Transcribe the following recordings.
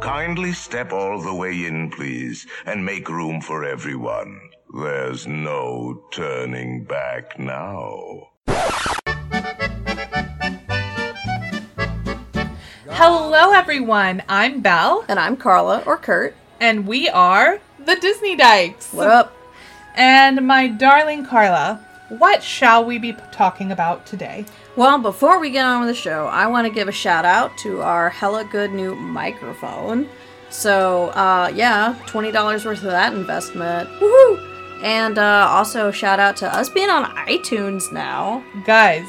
Kindly step all the way in, please, and make room for everyone. There's no turning back now. Hello, everyone. I'm Belle, And I'm Carla or Kurt. and we are the Disney Dykes. What up? And my darling Carla, what shall we be talking about today? Well, before we get on with the show, I want to give a shout out to our hella good new microphone. So, uh, yeah, $20 worth of that investment. Woohoo! And uh, also, shout out to us being on iTunes now. Guys,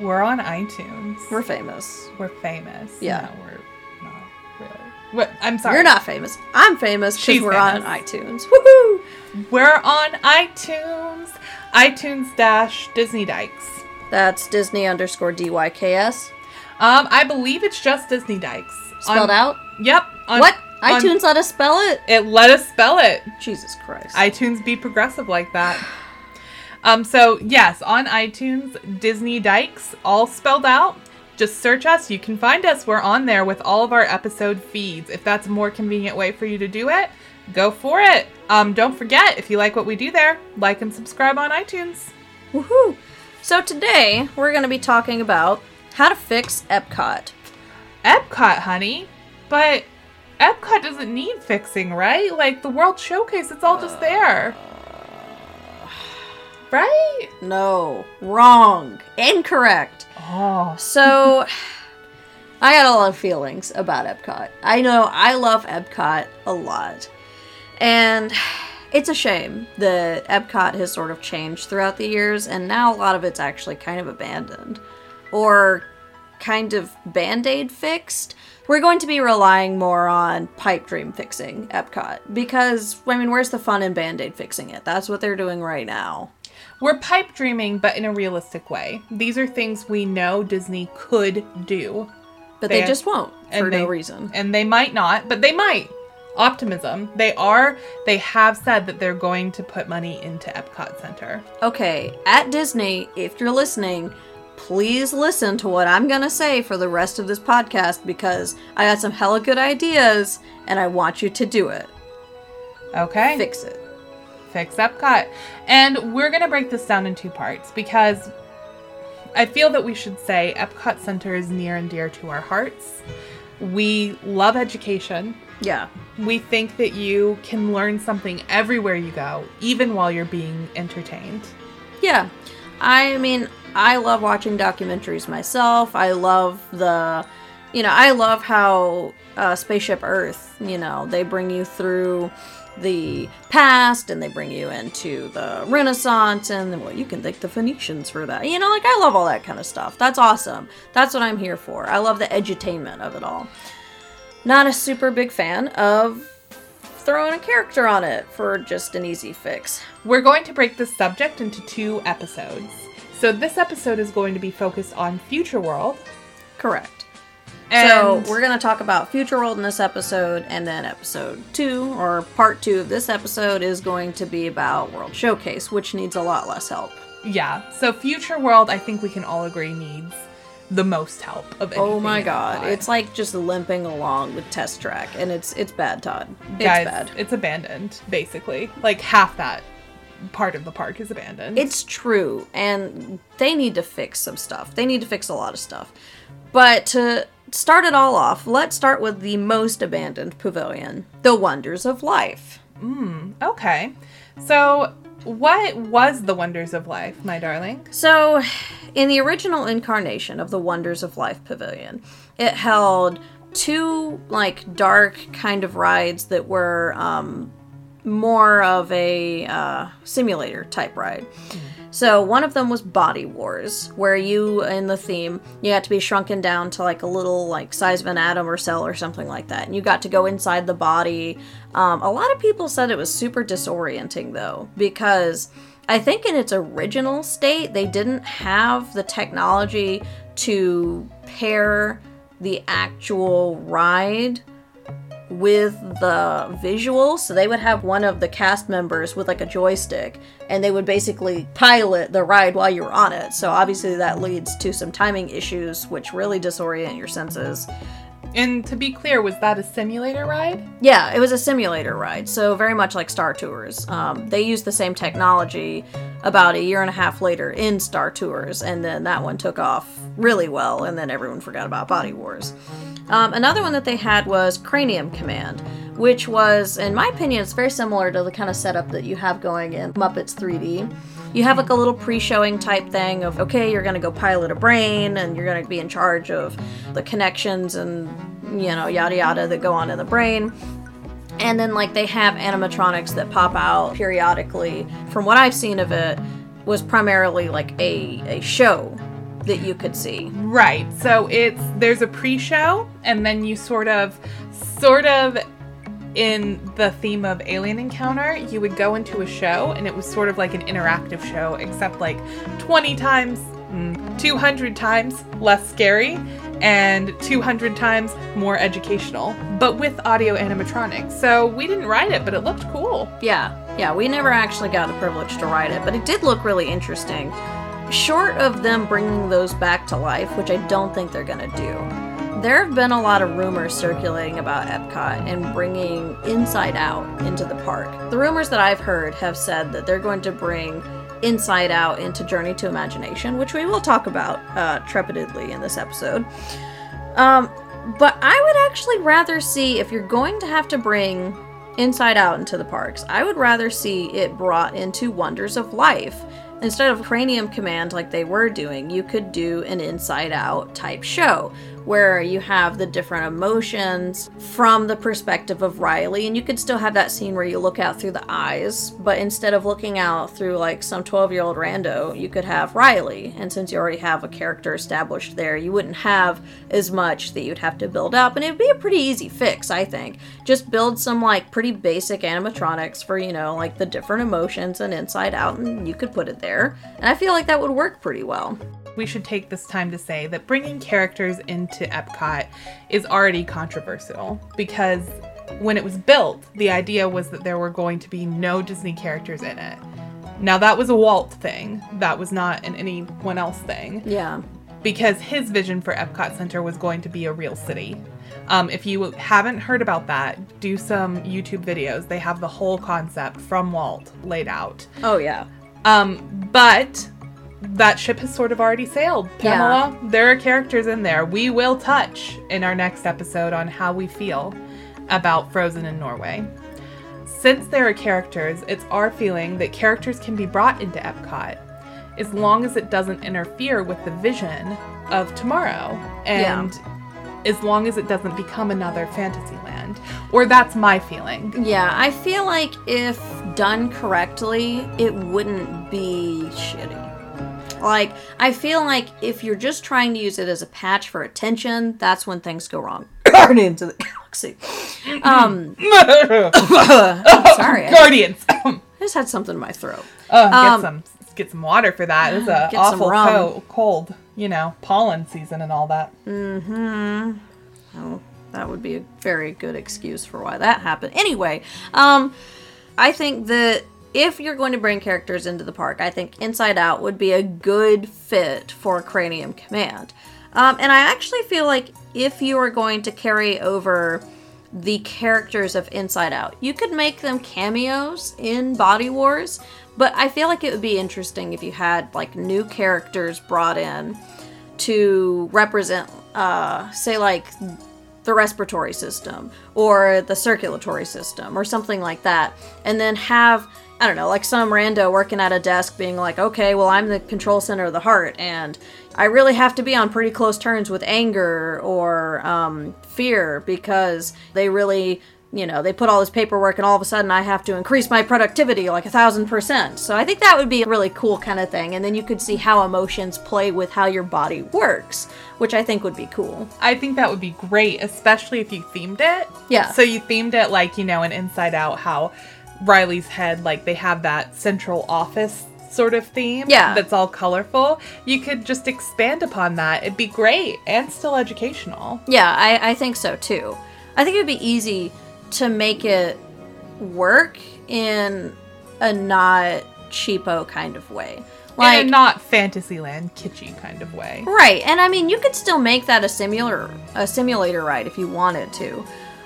we're on iTunes. We're famous. We're famous. Yeah. No, we're not really. What? I'm sorry. You're not famous. I'm famous because we're on iTunes. Woohoo! We're on iTunes. iTunes dash Disney Dykes. That's Disney underscore DYKS. Um, I believe it's just Disney Dykes. Spelled On- out? Yep. on- what? on- iTunes let us spell it? It let us spell it. Jesus Christ. iTunes be progressive like that. Um, so yes, on iTunes, Disney Dykes, all spelled out. Just search us. You can find us. We're on there with all of our episode feeds. If that's a more convenient way for you to do it, go for it. Um, don't forget, if you like what we do there, like and subscribe on iTunes. Woohoo! So today we're going to be talking about how to fix Epcot. Epcot, honey. But Epcot doesn't need fixing, right? Like the World Showcase, it's all just there. Right? No, wrong, incorrect. Oh, So I got a lot of feelings about Epcot. I know I love Epcot a lot. And it's a shame that Epcot has sort of changed throughout the years and now a lot of it's actually kind of abandoned or kind of band-aid fixed. We're going to be relying more on pipe dream fixing Epcot because I mean where's the fun in band-aid fixing it? That's what they're doing right now. We're pipe dreaming, but in a realistic way. These are things we know Disney could do. But they, They- just won't for they- no reason. And they might not, but they might. Optimism. They are, they have said that they're going to put money into Epcot Center. Okay, at Disney, if you're listening, please listen to what I'm gonna say for the rest of this podcast because I got some hella good ideas and I want you to do it. Okay? Fix it. fix Epcot. And we're going to break this down in two parts because I feel that we should say Epcot Center is near and dear to our hearts. We love education. Yeah. We think that you can learn something everywhere you go, even while you're being entertained. Yeah. I mean, I love watching documentaries myself. I love the, you know, I love how uh, Spaceship Earth, you know, they bring you through the past and they bring you into the Renaissance and well, you can thank the Phoenicians for that. You know, like, I love all that kind of stuff. That's awesome. That's what I'm here for. I love the edutainment of it all. Not a super big fan of throwing a character on it for just an easy fix. We're going to break this subject into two episodes. So this episode is going to be focused on Future World. Correct. And so we're gonna talk about Future World in this episode, and then episode two or part two of this episode is going to be about World Showcase, which needs a lot less help. yeah, so Future World, I think we can all agree needs the most help of oh anything. Oh my god, it's like just limping along with Test Track, and it's it's bad, Todd. It's Guys, bad. it's abandoned, basically. Like half that part of the park is abandoned. It's true, and they need to fix some stuff. They need to fix a lot of stuff. But to start it all off, let's start with the most abandoned pavilion, the Wonders of Life. Hmm, okay. So, what was the Wonders of Life, my darling? So, in the original incarnation of the Wonders of Life Pavilion, it held two like dark kind of rides that were um, more of a uh, simulator type ride. So one of them was Body Wars, where you in the theme you had to be shrunken down to like a little like size of an atom or cell or something like that, and you got to go inside the body. Um, a lot of people said it was super disorienting though, because I think in its original state they didn't have the technology to pair the actual ride with the visuals. So they would have one of the cast members with like a joystick and they would basically pilot the ride while you're on it. So obviously that leads to some timing issues which really disorient your senses. And to be clear, was that a simulator ride? Yeah, it was a simulator ride, so very much like Star Tours. Um, they used the same technology about a year and a half later in Star Tours, and then that one took off really well, and then everyone forgot about Body Wars. Um, another one that they had was Cranium Command, which was, in my opinion, it's very similar to the kind of setup that you have going in Muppets 3D. You have like a little pre showing type thing of, okay, you're to go pilot a brain and you're to be in charge of the connections and, you know, yada yada that go on in the brain. And then, like, they have animatronics that pop out periodically. From what I've seen of it, was primarily like a, a show that you could see. Right. So it's there's a pre-show and then you sort of sort of in the theme of alien encounter, you would go into a show and it was sort of like an interactive show except like 20 times mm, 200 times less scary and 200 times more educational, but with audio animatronics. So we didn't ride it, but it looked cool. Yeah, yeah, we never actually got the privilege to ride it, but it did look really interesting. Short of them bringing those back to life, which I don't think they're gonna do, there have been a lot of rumors circulating about Epcot and bringing Inside Out into the park. The rumors that I've heard have said that they're going to bring Inside Out into Journey to Imagination, which we will talk about uh, in this episode. Um, but I would actually rather see if you're going to have to bring Inside Out into the parks, I would rather see it brought into Wonders of Life. Instead of Cranium Command like they were doing, you could do an Inside Out type show where you have the different emotions from the perspective of Riley, and you could still have that scene where you look out through the eyes, but instead of looking out through like some 12 year old rando, you could have Riley. And since you already have a character established there, you wouldn't have as much that you'd have to build up, and it'd be a pretty easy fix, I think. Just build some like pretty basic animatronics for, you know, like the different emotions and inside out, and you could put it there. And I feel like that would work pretty well we should take this time to say that bringing characters into Epcot is already controversial because when it was built, the idea was that there were going to be no Disney characters in it. Now, that was a Walt thing, that was not an anyone else thing. Yeah. Because his vision for Epcot Center was going to be a real city. Um, if you haven't heard about that, do some YouTube videos. They have the whole concept from Walt laid out. Oh, yeah. Um, but that ship has sort of already sailed. Pamela, yeah. there are characters in there. We will touch in our next episode on how we feel about Frozen in Norway. Since there are characters, it's our feeling that characters can be brought into Epcot as long as it doesn't interfere with the vision of tomorrow and yeah. as long as it doesn't become another Fantasyland. Or that's my feeling. Yeah, I feel like if done correctly, it wouldn't be shitty. Like, I feel like if you're just trying to use it as a patch for attention, that's when things go wrong. Guardians of the Galaxy. Um, sorry, Guardians. I just had something in my throat. Oh, get um, some get some water for that. It's a awful co- cold, you know, pollen season and all that. Mm-hmm. Oh, that would be a very good excuse for why that happened. Anyway, um, I think that if you're going to bring characters into the park, I think Inside Out would be a good fit for Cranium Command. Um, and I actually feel like if you are going to carry over the characters of Inside Out, you could make them cameos in Body Wars, but I feel like it would be interesting if you had like new characters brought in to represent, uh, say, like the respiratory system or the circulatory system or something like that, and then have I don't know, like some rando working at a desk being like, okay, well, I'm the control center of the heart, and I really have to be on pretty close terms with anger or um, fear because they really, you know, they put all this paperwork and all of a sudden I have to increase my productivity like a thousand percent. So I think that would be a really cool kind of thing. And then you could see how emotions play with how your body works, which I think would be cool. I think that would be great, especially if you themed it. Yeah. So you themed it like, you know, an inside out how Riley's head, like they have that central office sort of theme yeah. that's all colorful. You could just expand upon that. It'd be great and still educational. Yeah, I, I think so too. I think it would be easy to make it work in a not cheapo kind of way. Like in a not Fantasyland kitschy kind of way. Right, and I mean, you could still make that a simulator, a simulator ride if you wanted to.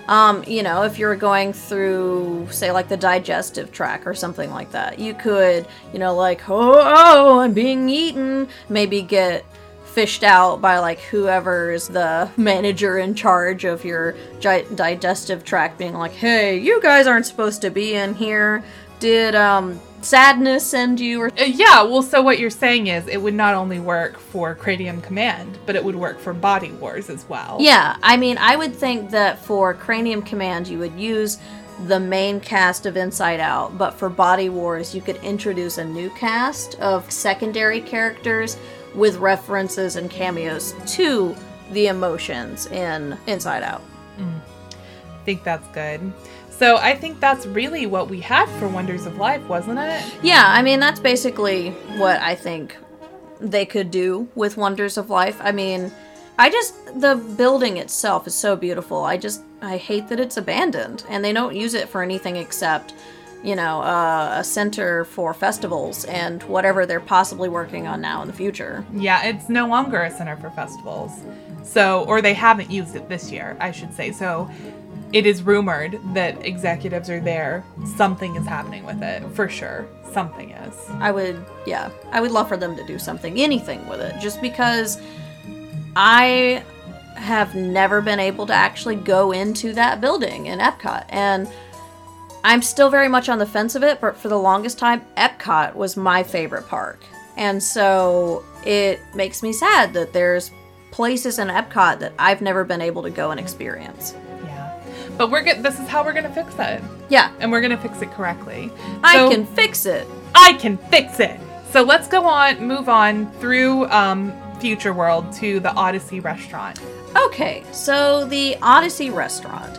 Um, you know, if you're going through, say, like the digestive tract or something like that, you could, you know, like, oh, oh, I'm being eaten. Maybe get fished out by like whoever is the manager in charge of your gi- digestive tract, being like, hey, you guys aren't supposed to be in here. Did um sadness send you or Uh, yeah, well, so what you're saying is it would not only work for Cranium Command, but it would work for Body Wars as well. Yeah, I mean, I would think that for Cranium Command, you would use the main cast of Inside Out, but for Body Wars, you could introduce a new cast of secondary characters with references and cameos to the emotions in Inside Out. I think that's good. So I think that's really what we had for Wonders of Life, wasn't it? Yeah, I mean, that's basically what I think they could do with Wonders of Life. I mean, I just, the building itself is so beautiful. I just, I hate that it's abandoned and they don't use it for anything except, you know, uh, a center for festivals and whatever they're possibly working on now in the future. Yeah, it's no longer a center for festivals. So, or they haven't used it this year, I should say. So, it is rumored that executives are there. Something is happening with it, for sure. Something is. I would, yeah, I would love for them to do something, anything with it, just because I have never been able to actually go into that building in Epcot. And I'm still very much on the fence of it, but for the longest time, Epcot was my favorite park. And so it makes me sad that there's places in Epcot that I've never been able to go and experience. But we're good. This is how we're to fix it. Yeah, And we're to fix it correctly. I So- can fix it. I can fix it. So let's go on, move on through um, Future World to the Odyssey restaurant. Okay, so the Odyssey restaurant.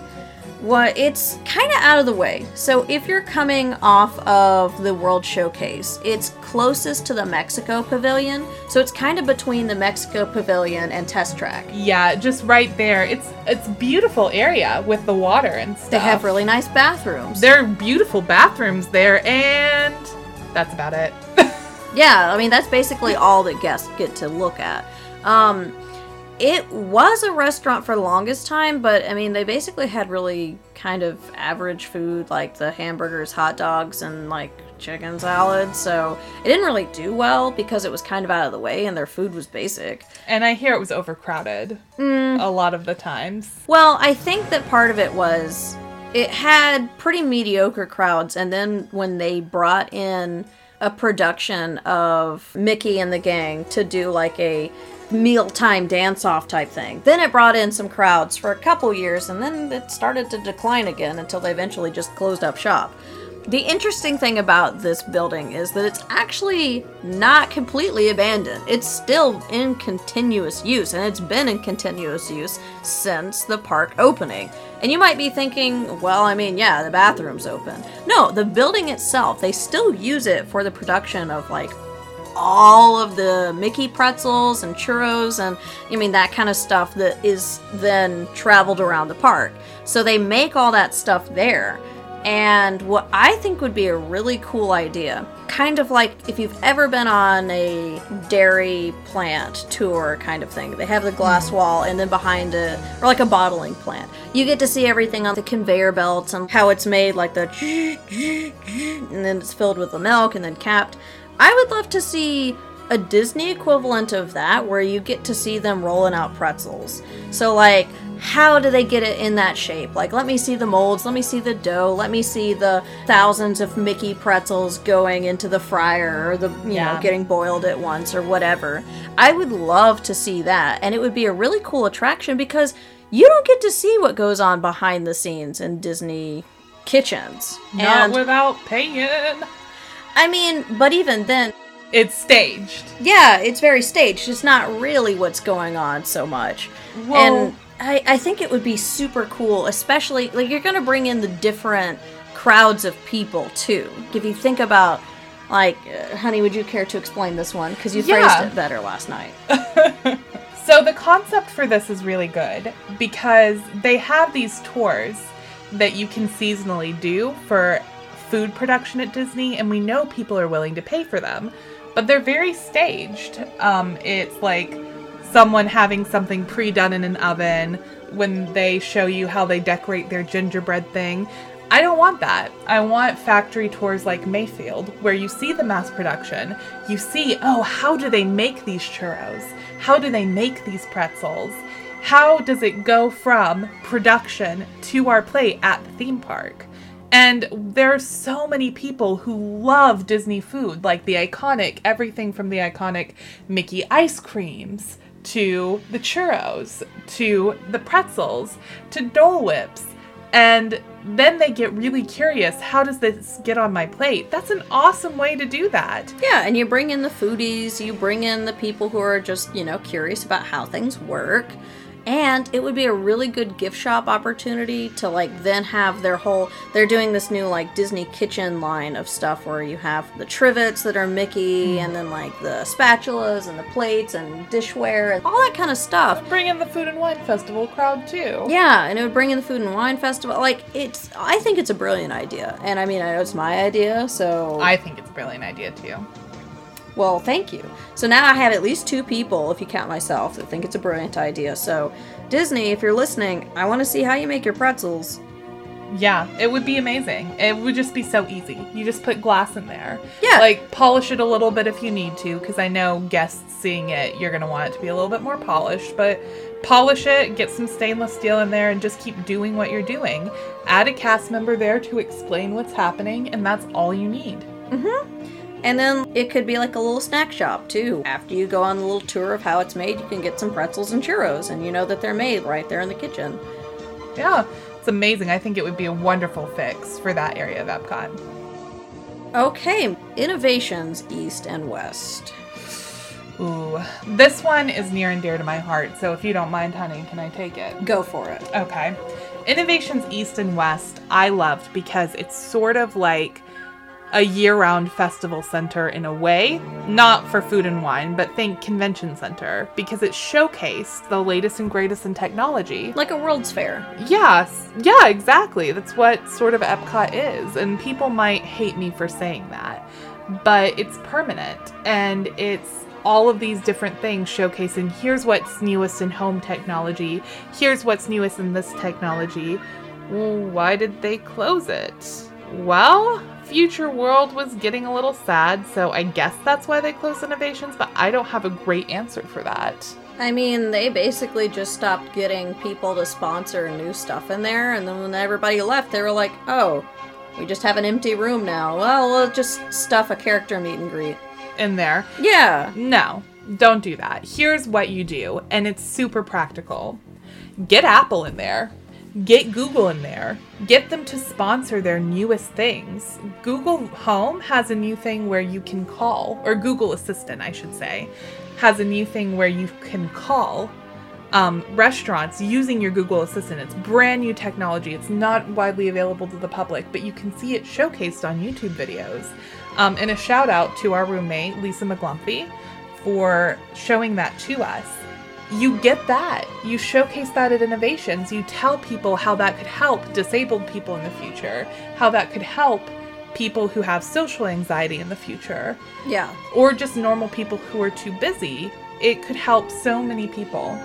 What it's kind of out of the way. So if you're coming off of the World Showcase, it's closest to the Mexico Pavilion. So it's kind of between the Mexico Pavilion and Test Track. Yeah, just right there. It's it's beautiful area with the water and stuff. They have really nice bathrooms. There are beautiful bathrooms there, and that's about it. Yeah, I mean that's basically all that guests get to look at. Um, it was a restaurant for the longest time, but I mean they basically had really kind of average food like the hamburgers, hot dogs, and like chicken salad. So it didn't really do well because it was kind of out of the way and their food was basic. and I hear it was overcrowded Mm. a lot of the times. Well, I think that part of it was it had pretty mediocre crowds, and then when they brought in a production of Mickey and the gang to do like a mealtime dance off type thing, then it brought in some crowds for a couple years, and then it started to decline again until they eventually just closed up shop. The interesting thing about this building is that it's actually not completely abandoned. It's still in continuous use, and it's been in continuous use since the park opening. And you might be thinking, well, I mean, yeah, the bathroom's open. No, the building itself, they still use it for the production of like all of the Mickey pretzels and churros and I mean that kind of stuff that is then traveled around the park. So they make all that stuff there. And what I think would be a really cool idea, kind of like if you've ever been on a dairy plant tour kind of thing. They have the glass mm. wall and then behind it or like a bottling plant. You get to see everything on the conveyor belts and how it's made like the and then it's filled with the milk and then capped. I would love to see a Disney equivalent of that where you get to see them rolling out pretzels. So, like, how do they get it in that shape? Like, let me see the molds, let me see the dough, let me see the thousands of Mickey pretzels going into the fryer or the, you Yeah. know, getting boiled at once or whatever. I would love to see that. And it would be a really cool attraction because you don't get to see what goes on behind the scenes in Disney kitchens. Not and without paying. I mean, but even then, It's staged. yeah, it's very staged. It's not really what's going on so much. Well- and I, I think it would be super cool, especially like you're going to bring in the different crowds of people too. If you think about, like, uh, honey, would you care to explain this one? Because you Yeah. phrased it better last night. So the concept for this is really good because they have these tours that you can seasonally do for food production at Disney and we know people are willing to pay for them. but they're very staged. Um, it's like someone having something pre done in an oven when they show you how they decorate their gingerbread thing. I don't want that. I want factory tours like Mayfield, where you see the mass production. You see, oh, how do they make these churros? How do they make these pretzels? How does it go from production to our plate at the theme park? And there are so many people who love Disney food, like the iconic, everything from the iconic Mickey ice creams to the churros to the pretzels to Dole Whips. And then they get really curious how does this get on my plate? That's an awesome way to do that. Yeah, and you bring in the foodies, you bring in the people who are just, you know, curious about how things work. And it would be a really good gift shop opportunity to like then have their whole they're doing this new like Disney kitchen line of stuff where you have the trivets that are Mickey hmm. and then like the spatulas and the plates and dishware and all that kind of stuff. Bring in the food and wine festival crowd too. Yeah, and it would bring in the food and wine festival. Like it's I think it's a brilliant idea. And I mean I know it's my idea, so I think it's a brilliant idea too. Well, thank you. So now I have at least two people, if you count myself, that think it's a brilliant idea. So, Disney, if you're listening, I want to see how you make your pretzels. Yeah, it would be amazing. It would just be so easy. You just put glass in there. Yeah. Like polish it a little bit if you need to, because I know guests seeing it, you're gonna want it to be a little bit more polished. But polish it, get some stainless steel in there, and just keep doing what you're doing. Add a cast member there to explain what's happening, and that's all you need. Mm-hmm. And then it could be like a little snack shop too. After you go on the little tour of how it's made, you can get some pretzels and churros, and you know that they're made right there in the kitchen. Yeah, it's amazing. I think it would be a wonderful fix for that area of Epcot. Okay, innovations east and west. Ooh, this one is near and dear to my heart. So if you don't mind, honey, can I take it? Go for it. Okay. Innovations East and West, I loved because it's sort of like a year round festival center in a way. Not for food and wine, but think convention center because it showcased the latest and greatest in technology. Like a World's Fair. Yes, yeah, exactly. That's what sort of Epcot is. And people might hate me for saying that, but it's permanent and it's all of these different things showcasing here's what's newest in home technology, here's what's newest in this technology. Why did they close it? Well, Future World was getting a little sad, so I guess that's why they closed innovations, but I don't have a great answer for that. I mean, they basically just stopped getting people to sponsor new stuff in there, and then when everybody left, they were like, oh, we just have an empty room now. Well, we'll just stuff a character meet and greet. In there. Yeah. No, don't do that. Here's what you do, and it's super practical. Get Apple in there. Get Google in there. Get them to sponsor their newest things. Google Home has a new thing where you can call, or Google Assistant, I should say, has a new thing where you can call um, restaurants using your Google Assistant. It's brand new technology. It's not widely available to the public, but you can see it showcased on YouTube videos. Um, and a shout out to our roommate, Lisa McGlumpy, for showing that to us. You get that. You showcase that at innovations. You tell people how that could help disabled people in the future, how that could help people who have social anxiety in the future, Yeah. or just normal people who are too busy. It could help so many people.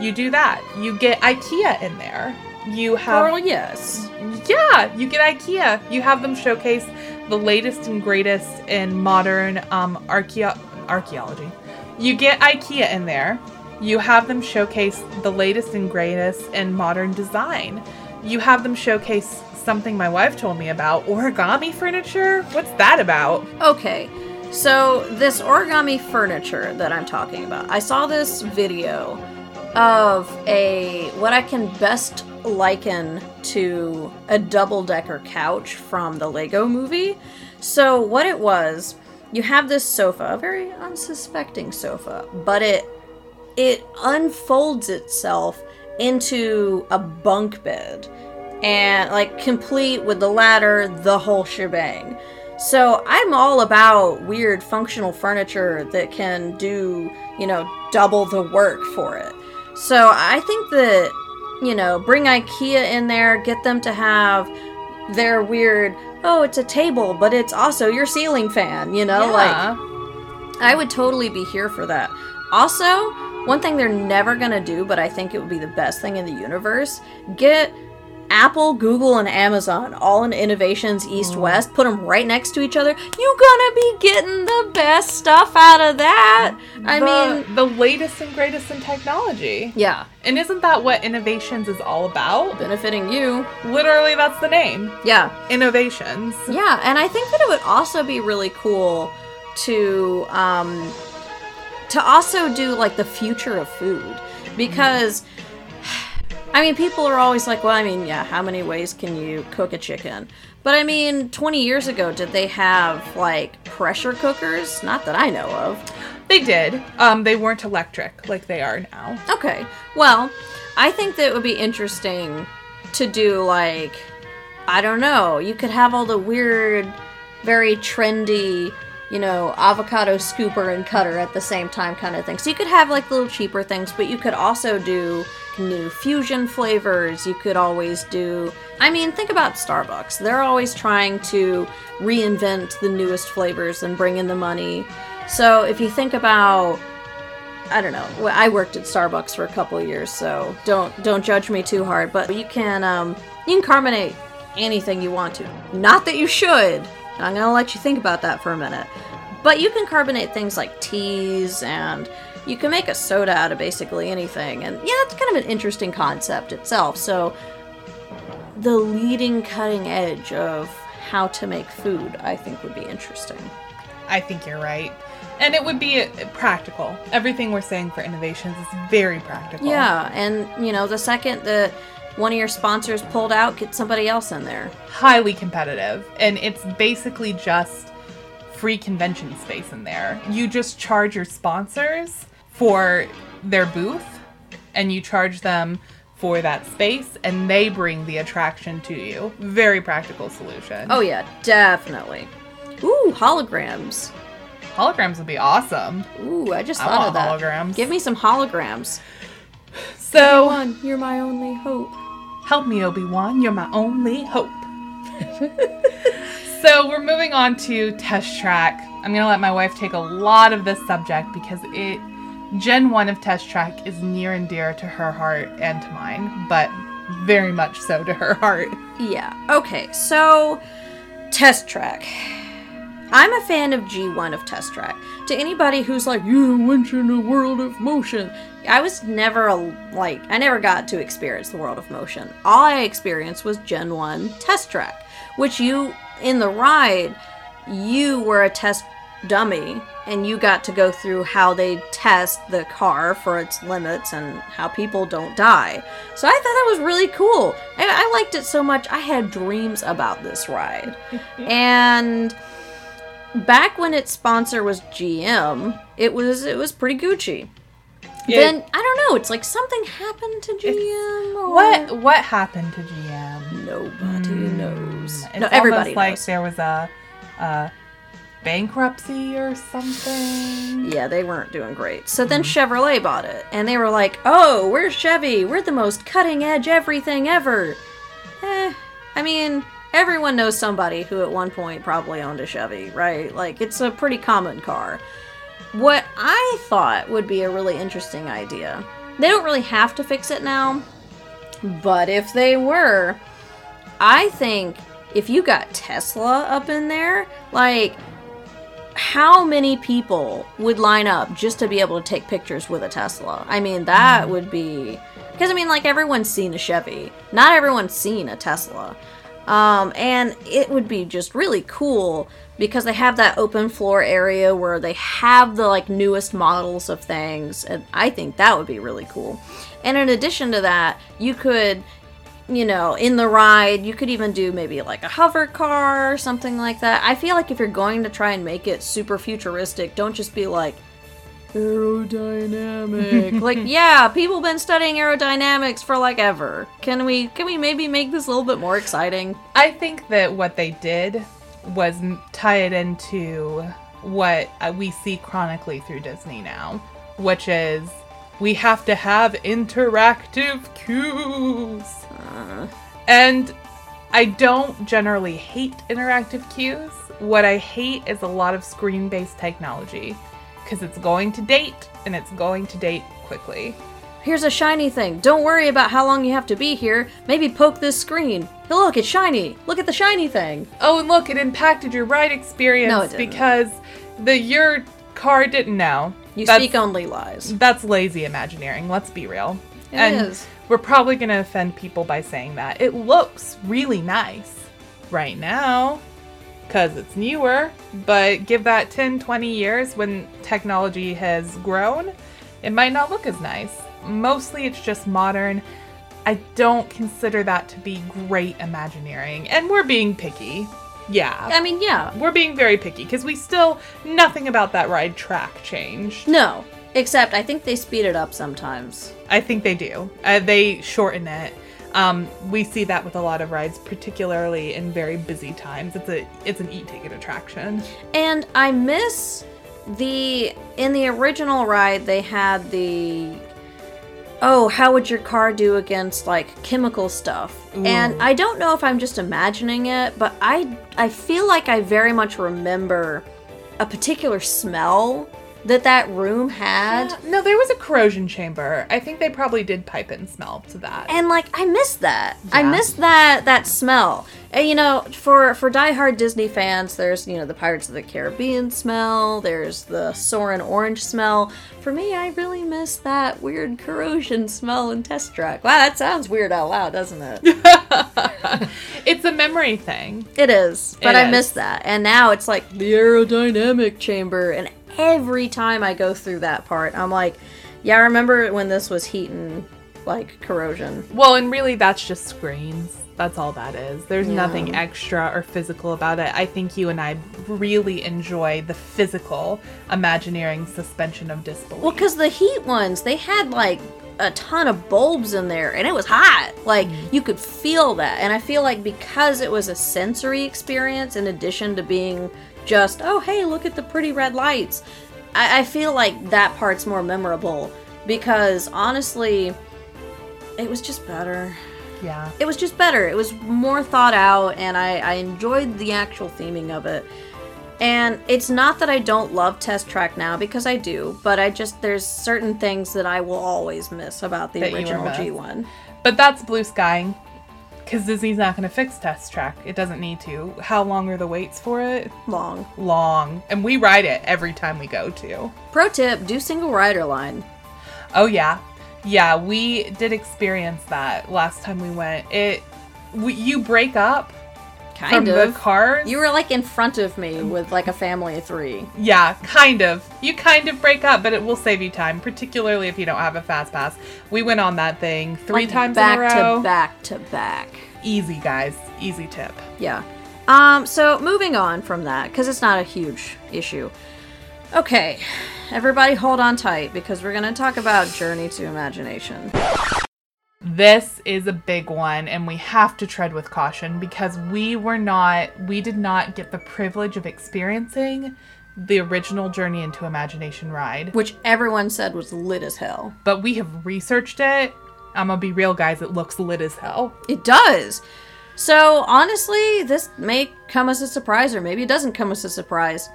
You do that. You get IKEA in there. You have Girl, yes. yeah, you get IKEA. You have them showcase the latest and greatest in modern um, archaeology. You get IKEA in there. You have them showcase the latest and greatest in modern design. You have them showcase something my wife told me about origami furniture. What's that about? Okay, so this origami furniture that I'm talking about, I saw this video of a what I can best liken to a double decker couch from the Lego movie. So, what it was, you have this sofa, a very unsuspecting sofa, but it it unfolds itself into a bunk bed and like complete with the ladder, the whole shebang. So I'm all about weird functional furniture that can do, you know, double the work for it. So I think that, you know, bring IKEA in there, get them to have their weird, oh, it's a table, but it's also your ceiling fan, you know, like I would totally be here for that. Also, one thing they're never gonna do, but I think it would be the best thing in the universe get Apple, Google, and Amazon all in innovations east west, put them right next to each other. You're gonna be getting the best stuff out of that. I the, mean, the latest and greatest in technology. yeah, And isn't that what innovations is all about? benefiting you. Literally, that's the name. Yeah, Innovations. Yeah, and I think that it would also be really cool to um to also do like the future of food because I mean people are always like, well, I mean, yeah, how many ways can you cook a chicken? But I mean, 20 years ago did they have like pressure cookers? Not that I know of. They did. Um, they weren't electric like they are now. Okay. Well, I think that it would be interesting to do like I don't know, you could have all the weird very trendy, you know, avocado scooper and cutter at the same time kind of thing. So you could have like little cheaper things, but you could also do new fusion flavors. You could always do I mean, think about Starbucks. They're always trying to reinvent the newest flavors and bring in the money. So if you think about I don't know. I worked at Starbucks for a couple years, so don't don't judge me too hard. But you can um, you can carbonate anything you want to. Not that you should. I'm gonna let you think about that for a minute. But you can carbonate things like teas, and you can make a soda out of basically anything. And yeah, it's kind of an interesting concept itself. So the leading cutting edge of how to make food, I think, would be interesting. I think you're right. And it would be uh, practical. Everything we're saying for innovations is very practical. Yeah, and you know, the second that one of your sponsors pulled out, get somebody else in there. Highly competitive. And it's basically just free convention space in there. You just charge your sponsors for their booth and you charge them for that space and they bring the attraction to you. Very practical solution. Oh yeah, definitely. Ooh, holograms. holograms would be awesome. Ooh, I just I thought of that. holograms. Give me some holograms. So One, you're my only hope. Help me, Obi Wan. You're my only hope. so we're moving on to Test Track. I'm gonna let my wife take a lot of this subject because it, Gen One of Test Track, is near and dear to her heart and to mine, but very much so to her heart. Yeah. Okay, so Test Track. I'm a fan of G1 of Test Track. To anybody who's like, you went in a world of motion, I was never a, like, I never got to experience the world of motion. All I experienced was Gen 1 Test Track, which you, in the ride, you were a test dummy and you got to go through how they test the car for its limits and how people don't die. So I thought that was really cool. I, I liked it so much. I had dreams about this ride. and back when its sponsor was GM, it was it was pretty Gucci. then I don't know. It's like something happened to GM. Or What what happened to GM? Nobody knows. It's no, everybody like knows. there was a, a bankruptcy or something. Yeah, they weren't doing great. So then Chevrolet bought it, and they were like, "Oh, we're Chevy. We're the most cutting edge everything ever." Eh, I mean, everyone knows somebody who at one point probably owned a Chevy, right? Like it's a pretty common car. What I thought would be a really interesting idea. They don't really have to fix it now, but if they were, I think if you got Tesla up in there, like how many people would line up just to be able to take pictures with a Tesla? I mean, that hmm. would be because I mean, like everyone's seen a Chevy, not everyone's seen a Tesla, um, and it would be just really cool because they have that open floor area where they have the like newest models of things, and I think that would be really cool. And in addition to that, you could you know, in the ride, you could even do maybe like a hover car or something like that. I feel like if you're going to try and make it super futuristic, don't just be like aerodynamic. like, yeah, people been studying aerodynamics for like ever. Can we can we maybe make this a little bit more exciting? I think that what they did was tie it into what uh, we see chronically through Disney now, which is we have to have interactive cues. And I don't generally hate interactive cues. What I hate is a lot of screen based technology. Because it's going to date and it's going to date quickly. Here's a shiny thing. Don't worry about how long you have to be here. Maybe poke this screen. Hey, look, it's shiny. Look at the shiny thing. Oh, and look, it impacted your ride experience No, it didn't. because the your car didn't know. You That's- speak only lies. That's lazy imagineering, let's be real. It and is. we're probably going to offend people by saying that. It looks really nice right now because it's newer, but give that 10, 20 years when technology has grown, it might not look as nice. Mostly it's just modern. I don't consider that to be great imagineering, and we're being picky. Yeah. I mean, yeah. We're being very picky because we still, nothing about that ride track changed. No. Except I think they speed it up sometimes. I think they do. Uh, they shorten it. Um, we see that with a lot of rides, particularly in very busy times. It's a it's an e-ticket attraction. And I miss the in the original ride they had the oh, how would your car do against like chemical stuff? And I don't know if I'm just imagining it, but I I feel like I very much remember a particular smell that that room had. No, there was a corrosion chamber. I think they probably did pipe in smell to that. and like I miss that. I Yeah. miss that that smell. And you know, for for diehard Disney fans, there's you know the Pirates of the Caribbean smell. There's the Soarin' orange smell. For me, I really miss that weird corrosion smell in Test Track. Wow, that sounds weird out loud, doesn't it? it's a memory thing. it is, but It I is. miss that. And now it's like the aerodynamic chamber, and every time I go through that part, I'm like, yeah, I remember when this was heating like corrosion. Well, and really that's just screens. That's all that is. There's Yeah. nothing extra or physical about it. I think you and I really enjoy the physical Imagineering suspension of disbelief. Well, because the heat ones, they had like a ton of bulbs in there and it was hot. Like, mm-hmm. you could feel that. And I feel like because it was a sensory experience, in addition to being just, oh, hey, look at the pretty red lights, I, I feel like that part's more memorable because honestly, it was just better. yeah. It was just better. It was more thought out, and I, I enjoyed the actual theming of it. And it's not that I don't love Test Track now because I do, but I just there's certain things that I will always miss about the That original. G1. But that's blue skying. Because Disney's not going to fix Test Track. It doesn't need to. How long are the waits for it? Long. Long. And we ride it every time we go to. Pro tip: do single rider line. Oh, yeah. Yeah, we did experience that last time we went. It. We, you break up Kind from of. the cars. You were like in front of me with like a family of three. Yeah, kind of. You kind of break up, but it will save you time, particularly if you don't have a fast pass. We went on that thing three Like, times back in a row. to back to back. Easy, guys. Easy tip. Yeah. Um, so moving on from that, because it's not a huge issue. Okay, everybody hold on tight because we're gonna talk about Journey to Imagination. This is a big one, and we have to tread with caution because we were not, we did not get the privilege of experiencing the original Journey into Imagination ride. Which everyone said was lit as hell. But we have researched it. I'm gonna be real, guys, it looks lit as hell. It does. So honestly, this may come as a surprise, or maybe it doesn't come as a surprise.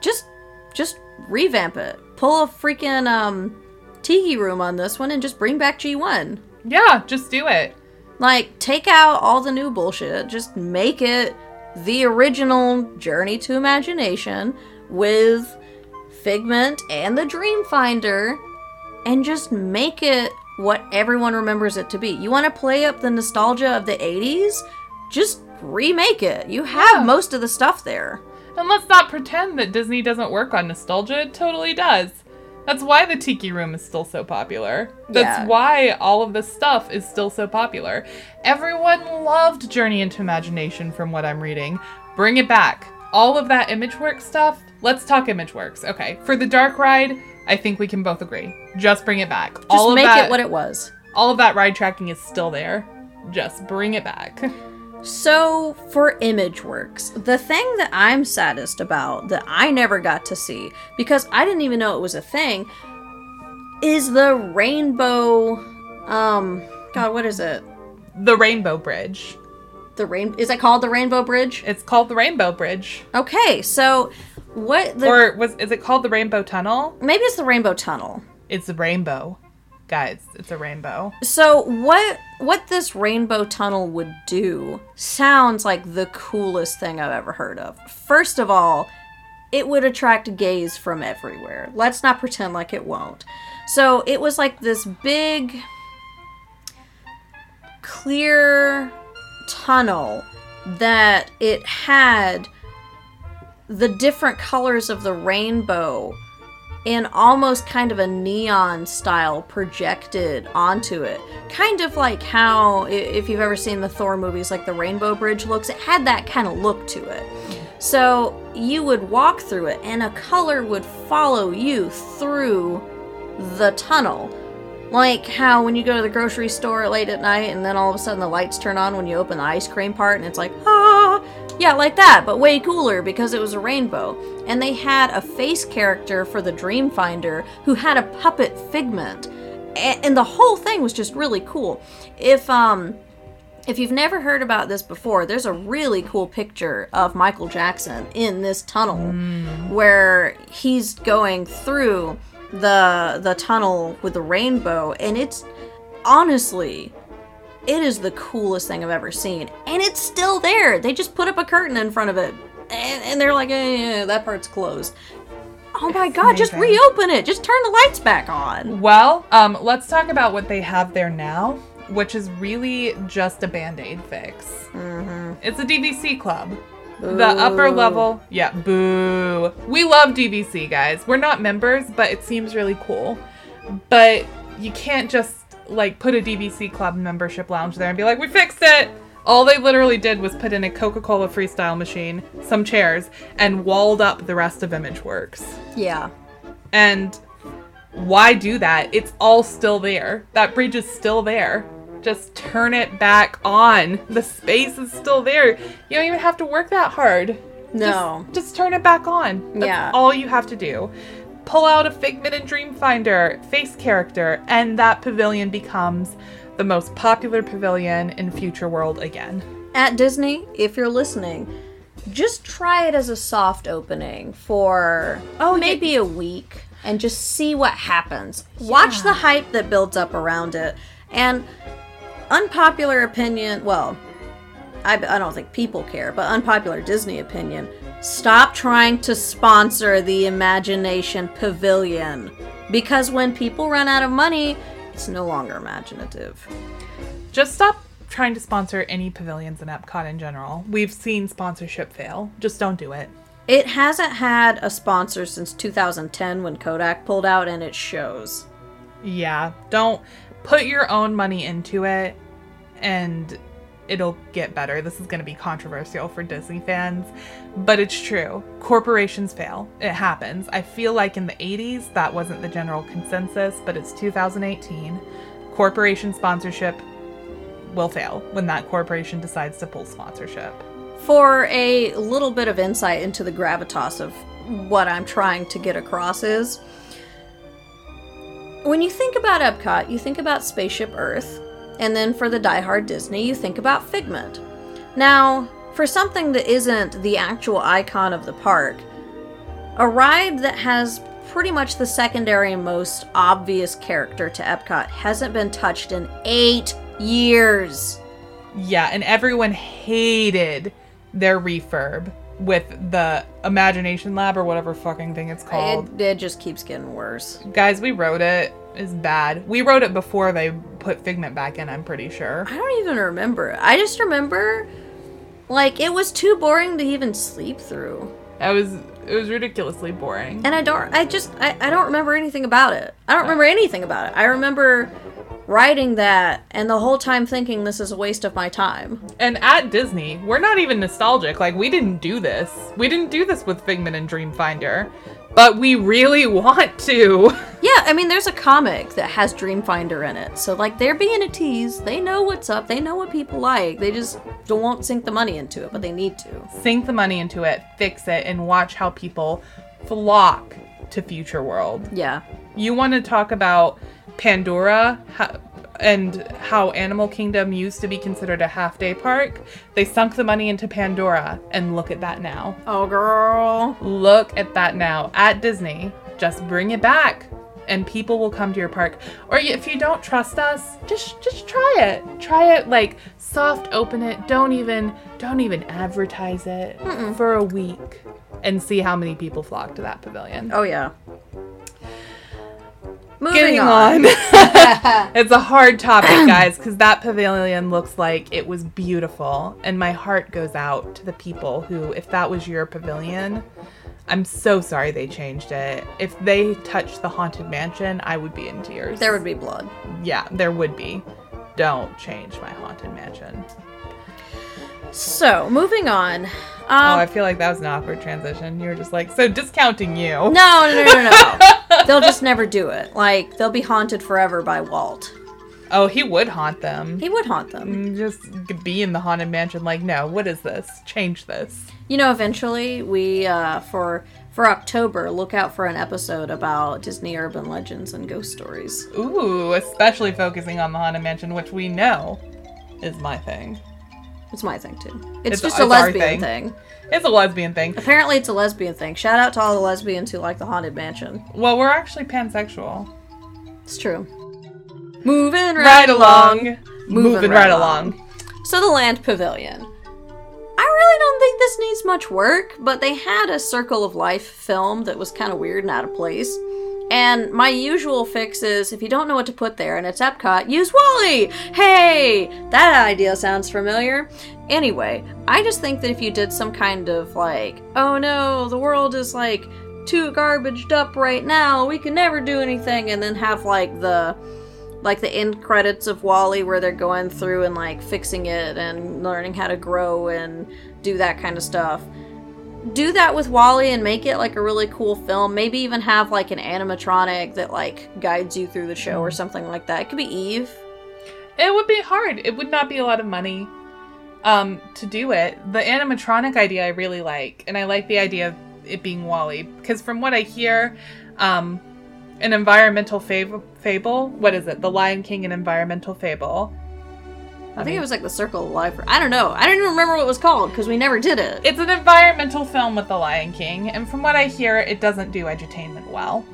Just, just revamp it. Pull a freaking um, tiki room on this one, and just bring back G1. Yeah, just do it. Like, take out all the new bullshit. Just make it the original Journey to Imagination with Figment and the Dreamfinder, and just make it what everyone remembers it to be. You want to play up the nostalgia of the 80s? Just remake it. You have Yeah. most of the stuff there. And let's not pretend that Disney doesn't work on nostalgia. It totally does. That's why the Tiki Room is still so popular. That's Yeah. why all of this stuff is still so popular. Everyone loved Journey into Imagination from what I'm reading. Bring it back. All of that ImageWorks stuff, let's talk ImageWorks. Okay, for the Dark Ride, I think we can both agree. Just bring it back. Just all of make that, it what it was. all of that ride tracking is still there. Just bring it back. So, for ImageWorks, the thing that I'm saddest about that I never got to see because I didn't even know it was a thing is the rainbow um god what is it? the Rainbow Bridge. The rain is it called the Rainbow Bridge? It's called the Rainbow Bridge. Okay, so what the or was is it called the Rainbow Tunnel? maybe it's the Rainbow Tunnel. It's the rainbow, guys. It's a rainbow. So what what this rainbow tunnel would do sounds like the coolest thing I've ever heard of. First of all, it would attract gays from everywhere. Let's not pretend like it won't. So it was like this big clear tunnel that it had the different colors of the rainbow in almost kind of a neon style projected onto it. Kind of like how, if you've ever seen the Thor movies, like the Rainbow Bridge looks, it had that kind of look to it. So you would walk through it, and a color would follow you through the tunnel. Like how when you go to the grocery store late at night and then all of a sudden the lights turn on when you open the ice cream part and it's like, ah, yeah, like that, but way cooler because it was a rainbow. And they had a face character for the Dreamfinder who had a puppet figment. And the whole thing was just really cool. If, um, if you've never heard about this before, there's a really cool picture of Michael Jackson in this tunnel where he's going through the the tunnel with the rainbow and it's honestly it is the coolest thing I've ever seen. And it's still there. They just put up a curtain in front of it. And, and they're like, eh, yeah, that part's closed. Oh my god, just reopen it. Just turn the lights back on. Well, um, let's talk about what they have there now, which is really just a band aid fix. Mm-hmm. It's a DVC club. The upper level, yeah, boo. We love DVC, guys. We're not members, but it seems really cool. But you can't just like put a DVC club membership lounge there and be like, we fixed it. All they literally did was put in a Coca Cola freestyle machine, some chairs, and walled up the rest of ImageWorks. Yeah. And why do that? It's all still there. That bridge is still there. Just turn it back on. The space is still there. You don't even have to work that hard. No. Just, just turn it back on. That's Yeah. all you have to do. Pull out a Figment and Dreamfinder face character, and that pavilion becomes the most popular pavilion in Future World again. At Disney, if you're listening, just try it as a soft opening for Oh, yeah. maybe a week and just see what happens. Watch the hype that builds up around it. And unpopular opinion, well, I, I don't think people care, but unpopular Disney opinion, stop trying to sponsor the Imagination Pavilion. Because when people run out of money, it's no longer imaginative. Just stop trying to sponsor any pavilions in Epcot in general. We've seen sponsorship fail. Just don't do it. It hasn't had a sponsor since 2010 when Kodak pulled out, and it shows. Yeah, don't put your own money into it and it'll get better. This is going to be controversial for Disney fans, but it's true. Corporations fail. It happens. I feel like in the 80s that wasn't the general consensus, but it's 2018. Corporation sponsorship will fail when that corporation decides to pull sponsorship. For a little bit of insight into the gravitas of what I'm trying to get across is when you think about Epcot, you think about Spaceship Earth, and then for the diehard Disney, you think about Figment. Now, for something that isn't the actual icon of the park, a ride that has pretty much the secondary and most obvious character to Epcot hasn't been touched in eight years. Yeah, and everyone hated their refurb with the Imagination Lab or whatever fucking thing it's called. It, it just keeps getting worse. Guys, we wrote it. It's bad. We wrote it before they put Figment back in, I'm pretty sure. I don't even remember. I just remember, like, it was too boring to even sleep through. It was it was ridiculously boring. And I don't, I just, I, I don't remember anything about it. I don't remember anything about it. I remember writing that and the whole time thinking this is a waste of my time. And at Disney, we're not even nostalgic. Like we didn't do this. We didn't do this with Figment and Dreamfinder. But we really want to. Yeah, I mean, there's a comic that has Dreamfinder in it. So, like, they're being a tease. They know what's up. They know what people like. They just don't won't sink the money into it, but they need to. Sink the money into it, fix it, and watch how people flock to Future World. Yeah. You want to talk about Pandora? How, and how Animal Kingdom used to be considered a half day park, they sunk the money into Pandora, and look at that now. Oh, girl. Look at that now. At Disney, just bring it back. And people will come to your park. Or if you don't trust us, just just try it. Try it like soft open it. Don't even don't even advertise it for a week and see how many people flock to that pavilion. Oh, yeah. Moving Getting on. on. it's a hard topic, guys, because that pavilion looks like it was beautiful. And my heart goes out to the people who, if that was your pavilion, I'm so sorry they changed it. If they touched the Haunted Mansion, I would be in tears. There would be blood. yeah, there would be. Don't change my Haunted Mansion. So, moving on. Oh, Um, I feel like that was an awkward transition. You were just like, so discounting you. no, no, no, no, no. they'll just never do it. Like, they'll be haunted forever by Walt. Oh, he would haunt them. He would haunt them. Mm, Just be in the Haunted Mansion, like, no, what is this? Change this. You know, eventually, we, uh, for for October, look out for an episode about Disney urban legends and ghost stories. Ooh, especially focusing on the Haunted Mansion, which we know is my thing. It's my thing, too. It's, It's- just a our lesbian thing. thing. It's a lesbian thing. Apparently, it's a lesbian thing. Shout out to all the lesbians who like the Haunted Mansion. Well, we're actually pansexual. It's true. Moving right, Right along. Moving Moving right right along. along. So the land pavilion. I really don't think this needs much work, but they had a Circle of Life film that was kind of weird and out of place. And my usual fix is if you don't know what to put there and it's Epcot, use WALL-E! Hey! That idea sounds familiar. Anyway, I just think that if you did some kind of like, oh no, the world is like too garbaged up right now, we can never do anything, and then have like the like the end credits of WALL-E where they're going through and like fixing it and learning how to grow and do that kind of stuff. Do that with WALL-E and make it like a really cool film. Maybe even have like an animatronic that like guides you through the show or something like that. It could be Eve. It would be hard. It would not be a lot of money um, to do it. The animatronic idea I really like, and I like the idea of it being WALL-E because from what I hear, um, an environmental fav- fable. What is it? The Lion King, an environmental fable. I think it was like the Circle of Life. Or, I don't know. I don't even remember what it was called because we never did it. It's an environmental film with the Lion King, and from what I hear, it doesn't do edutainment well.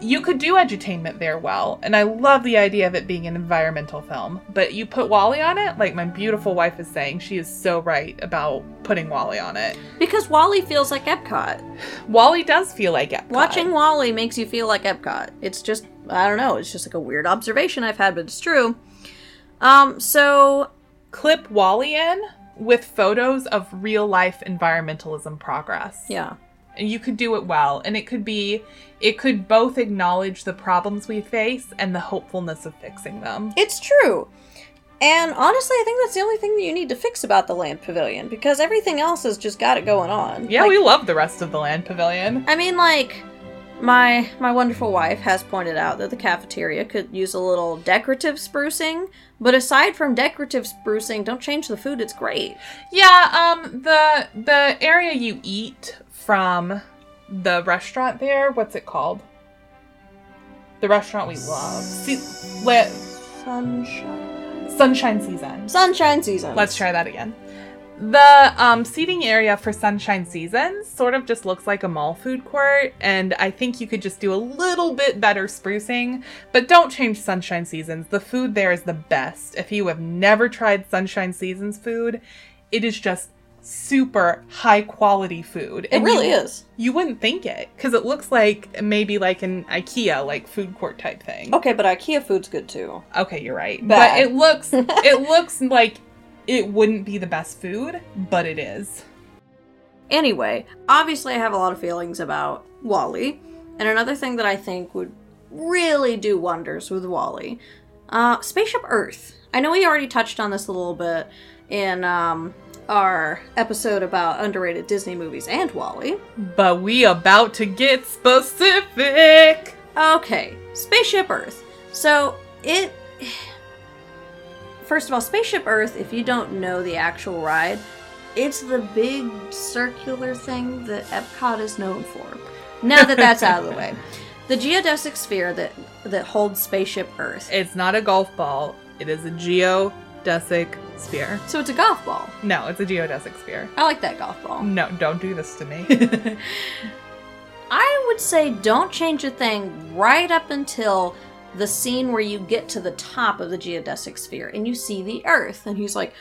You could do edutainment there well, and I love the idea of it being an environmental film. But you put WALL-E on it, like my beautiful wife is saying, she is so right about putting WALL-E on it. Because WALL-E feels like Epcot. WALL-E does feel like Epcot. Watching WALL-E makes you feel like Epcot. It's just I don't know, it's just like a weird observation I've had, but it's true. Um, so clip WALL-E in with photos of real life environmentalism progress. yeah. and you could do it well and it could be it could both acknowledge the problems we face and the hopefulness of fixing them It's true. And honestly, I think that's the only thing that you need to fix about the land pavilion because everything else has just got it going on. yeah Like, we love the rest of the land pavilion I mean, like my my wonderful wife has pointed out that the cafeteria could use a little decorative sprucing, but aside from decorative sprucing, don't change the food. It's great. yeah um the the area you eat from the restaurant there what's it called the restaurant we love Se- le- Sunshine. sunshine season Sunshine season. Let's try that again. The um, seating area for Sunshine Seasons sort of just looks like a mall food court, and I think you could just do a little bit better sprucing, but don't change Sunshine Seasons. The food there is the best. If you have never tried Sunshine Seasons food, it is just super high quality food. It really you, is. You wouldn't think it because it looks like maybe like an IKEA like food court type thing. Okay, but IKEA food's good too. Okay, you're right. Bad. But it looks it looks like it wouldn't be the best food, but it is. Anyway, obviously, I have a lot of feelings about WALL-E, and another thing that I think would really do wonders with WALL-E, uh, Spaceship Earth. I know we already touched on this a little bit in um, our episode about underrated Disney movies and WALL-E. But we about to get specific. Okay, Spaceship Earth. So it. First of all, Spaceship Earth, if you don't know the actual ride, it's the big circular thing that Epcot is known for. Now that that's out of the way. the geodesic sphere that that holds spaceship Earth. It's not a golf ball. It is a geodesic sphere. So it's a golf ball. No, it's a geodesic sphere. I like that golf ball. No, don't do this to me. I would say don't change a thing right up until the scene where you get to the top of the geodesic sphere and you see the Earth. And he's like,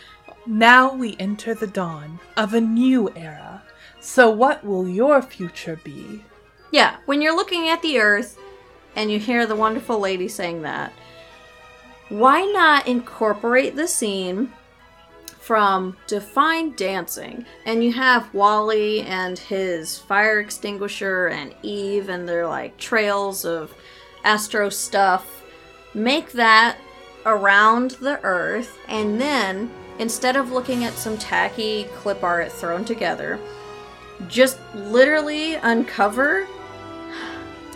now we enter the dawn of a new era. So, what will your future be? Yeah, when you're looking at the Earth and you hear the wonderful lady saying that, why not incorporate the scene from Define Dancing? And you have WALL-E and his fire extinguisher and Eve and their like trails of astro stuff. Make that around the Earth, and then instead of looking at some tacky clip art thrown together, just literally uncover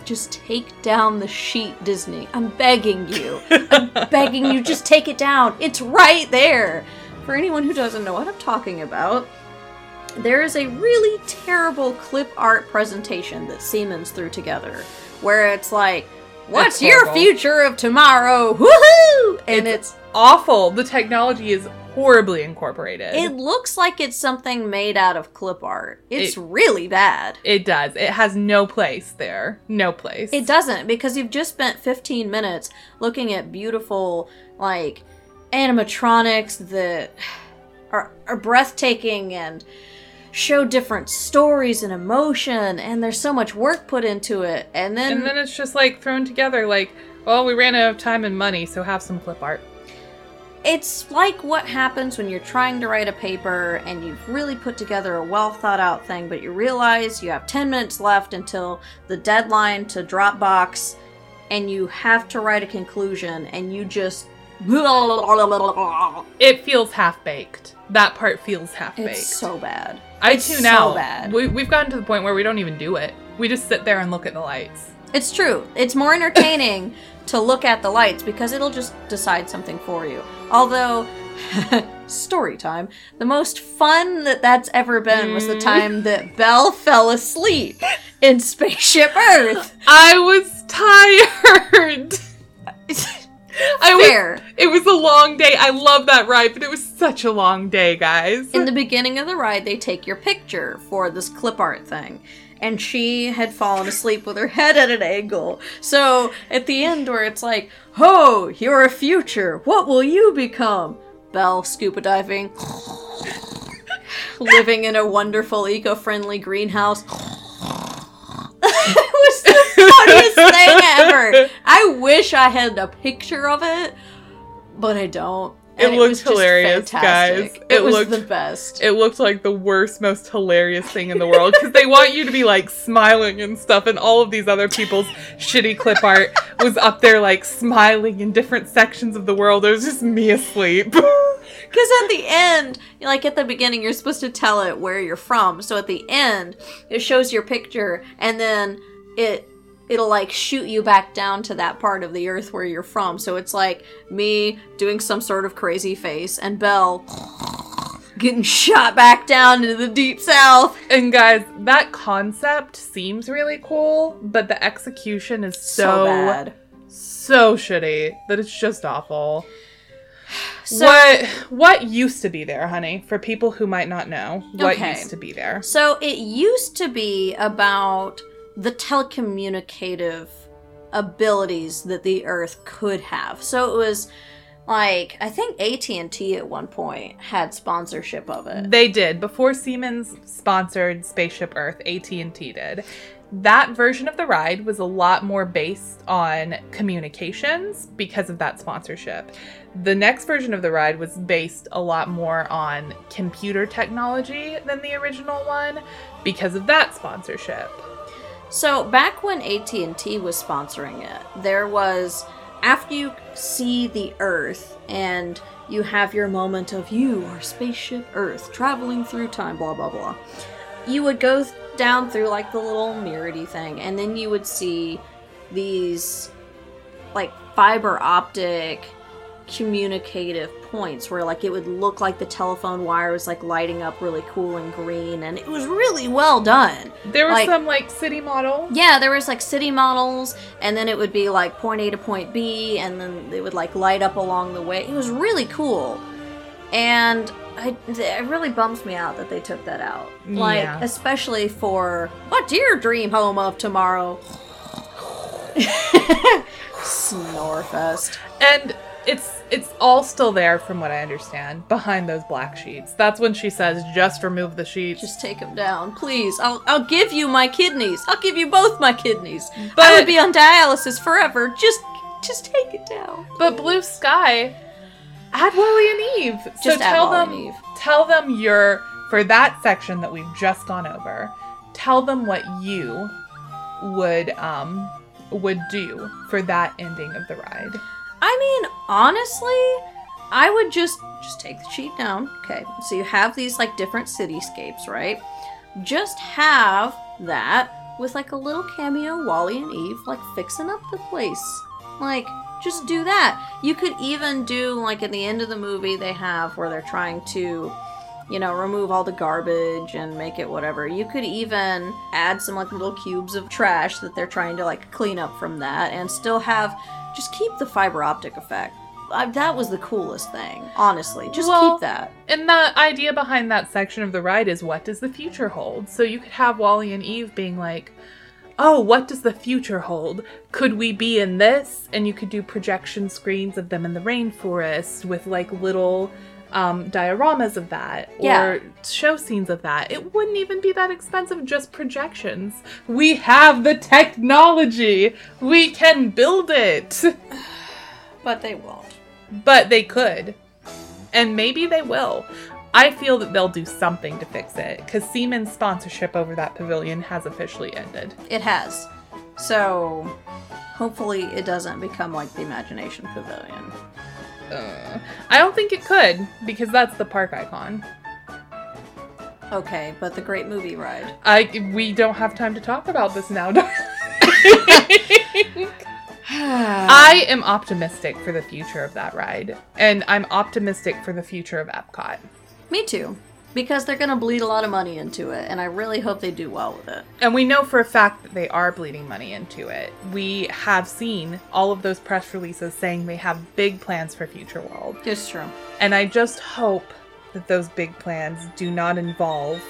just take down the sheet, Disney. I'm begging you. I'm begging you, just take it down. It's right there. For anyone who doesn't know what I'm talking about, there is a really terrible clip art presentation that Siemens threw together where it's like, What's It's your future of tomorrow? Woohoo! And it's, Awful. The technology is horribly incorporated. it looks like it's something made out of clip art. It's It- really bad. It does. It has no place there. No place. It doesn't because you've just spent 15 minutes looking at beautiful, like, animatronics that are, are breathtaking and show different stories and emotion, and there's so much work put into it. And then, And then it's just like thrown together like, well, we ran out of time and money, so have some clip art. it's like what happens when you're trying to write a paper and you've really put together a well thought out thing, but you realize you have 10 minutes left until the deadline to Dropbox, and you have to write a conclusion, and you just. It feels half baked. That part feels half baked. It's so bad. I it's tune so out. bad. We, we've gotten to the point where we don't even do it. We just sit there and look at the lights. It's true. It's more entertaining to look at the lights because it'll just decide something for you. Although, story time. The most fun that that's ever been was the Mm. time that Belle fell asleep in Spaceship Earth. I was tired. I was. It was a long day. I love that ride, but it was such a long day, guys. In the beginning of the ride, they take your picture for this clip art thing. And she had fallen asleep with her head at an angle. So at the end, where it's like, Ho, you're a future. What will you become? Belle scuba diving, living in a wonderful eco friendly greenhouse. it was the funniest thing ever. I wish I had a picture of it, but I don't. It And looked was just hilarious, guys. It, It was looked- the best. it looked like the worst, most hilarious thing in the world because they want you to be like smiling and stuff, and all of these other people's shitty clip art was up there like smiling in different sections of the world. It was just me asleep. Because at the end, like at the beginning, you're supposed to tell it where you're from. So at the end, it shows your picture, and then it it'll like shoot you back down to that part of the earth where you're from. So it's like me doing some sort of crazy face, and Belle getting shot back down into the deep south. and guys, that concept seems really cool, but the execution is So, so bad. so shitty that it's just awful. So- what what used to be there, honey? For people who might not know, what Okay. used to be there? So it used to be about the telecommunicative abilities that the Earth could have. So it was like I think AT&T at one point had sponsorship of it. They did before Siemens sponsored Spaceship Earth. AT and T did. That version of the ride was a lot more based on communications because of that sponsorship. The next version of the ride was based a lot more on computer technology than the original one because of that sponsorship. So back when AT&T was sponsoring it, there was after you see the Earth and you have your moment of you are spaceship Earth traveling through time, blah blah blah. You would go down through like the little mirror thing, and then you would see these like fiber optic communicative points where like it would look like the telephone wire was like lighting up really cool and green and it was really well done. There was Like- some like city model. Yeah, there was like city models and then it would be like point A to point B and then it would like light up along the way. It was really cool. And I, it really bums me out that they took that out. Like, Yeah. especially for what do your dream home of tomorrow? Snorefest. And it's it's all still there from what I understand behind those black sheets. That's when she says just remove the sheets. Just take them down, please. I'll I'll give you my kidneys. I'll give you both my kidneys. But, I would be on dialysis forever. Just just take it down. But Blue Sky, add WALL-E and Eve. so Just tell them, tell them your for that section that we've just gone over. Tell them what you would um would do for that ending of the ride. I mean, honestly, I would just just take the sheet down. Okay, so you have these like different cityscapes, right? Just have that with like a little cameo WALL-E and Eve like fixing up the place. Like just do that. You could even do like at the end of the movie they have where they're trying to you know, remove all the garbage and make it whatever. You could even add some like little cubes of trash that they're trying to like clean up from that and still have just keep the fiber optic effect. I, that was the coolest thing, honestly. Just Well- keep that. And the idea behind that section of the ride is what does the future hold? So you could have WALL-E and Eve being like, oh, what does the future hold? Could we be in this? And you could do projection screens of them in the rainforest with like little um, dioramas of that Yeah. or show scenes of that. It wouldn't even be that expensive, just projections. We have the technology, we can build it. But they won't. But they could. And maybe they will. I feel that they'll do something to fix it because Siemens' sponsorship over that pavilion has officially ended. It has. So hopefully it doesn't become like the Imagination Pavilion. Uh, I don't think it could because that's the park icon. Okay, but the Great Movie Ride. I we don't have time to talk about this now. I am optimistic for the future of that ride, and I'm optimistic for the future of Epcot. Me too. Because they're gonna bleed a lot of money into it, and I really hope they do well with it. And we know for a fact that they are bleeding money into it. We have seen all of those press releases saying they have big plans for Future World. It's true. And I just hope that those big plans do not involve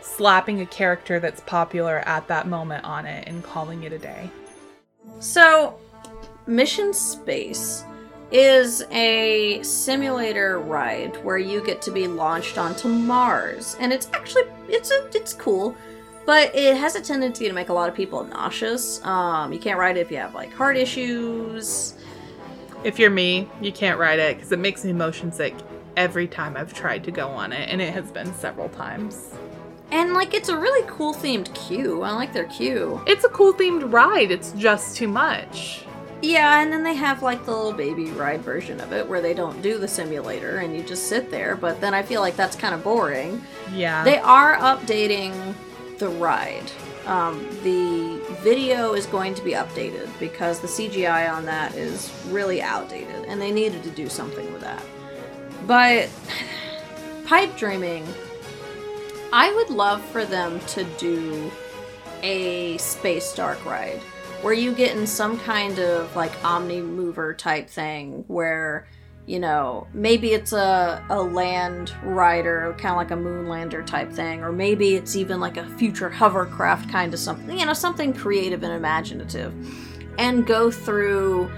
slapping a character that's popular at that moment on it and calling it a day. So, Mission Space is a simulator ride where you get to be launched onto Mars, and it's actually it's a, it's cool, but it has a tendency to make a lot of people nauseous. Um, you can't ride it if you have like heart issues. If you're me, you can't ride it because it makes me motion sick every time I've tried to go on it, and it has been several times. And like it's a really cool themed queue. I like their queue. It's a cool themed ride, it's just too much. Yeah, and then they have like the little baby ride version of it where they don't do the simulator and you just sit there, but then I feel like that's kind of boring. Yeah. They are updating the ride. Um, the video is going to be updated because the CGI on that is really outdated and they needed to do something with that. But pipe dreaming, I would love for them to do a space dark ride where you get in some kind of like omni mover type thing where you know maybe it's a, a land rider kind of like a moonlander type thing or maybe it's even like a future hovercraft kind of something you know something creative and imaginative and go through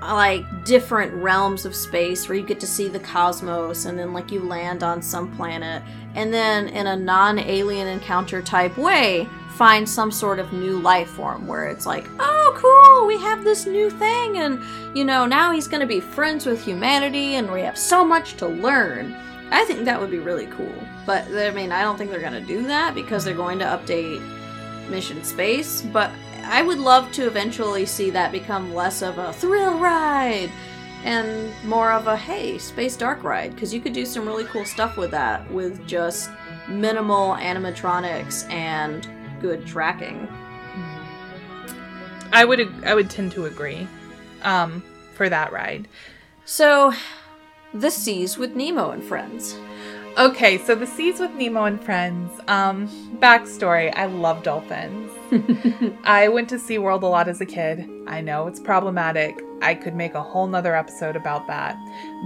like different realms of space where you get to see the cosmos and then like you land on some planet and then in a non-alien encounter type way find some sort of new life form where it's like oh cool we have this new thing and you know now he's going to be friends with humanity and we have so much to learn. I think that would be really cool but i mean i don't think they're going to do that because they're going to update mission space but i would love to eventually see that become less of a thrill ride and more of a hey space dark ride because you could do some really cool stuff with that with just minimal animatronics and good tracking I would I would tend to agree um, for that ride. So, the seas with Nemo and friends. Okay, so the seas with Nemo and friends. Um, backstory: I love dolphins. I went to SeaWorld a lot as a kid. I know it's problematic. I could make a whole nother episode about that.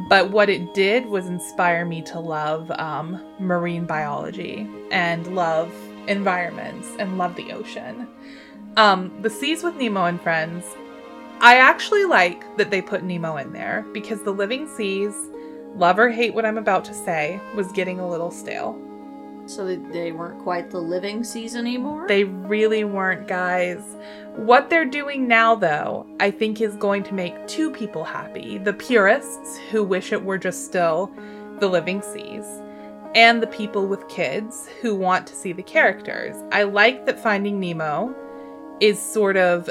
But what it did was inspire me to love um, marine biology and love environments and love the ocean. Um, the Seas with Nemo and Friends, I actually like that they put Nemo in there because the living seas, love or hate what I'm about to say, was getting a little stale. So they- they weren't quite the living seas anymore? They really weren't, guys. What they're doing now, though, I think is going to make two people happy the purists who wish it were just still the living seas, and the people with kids who want to see the characters. I like that Finding Nemo is sort of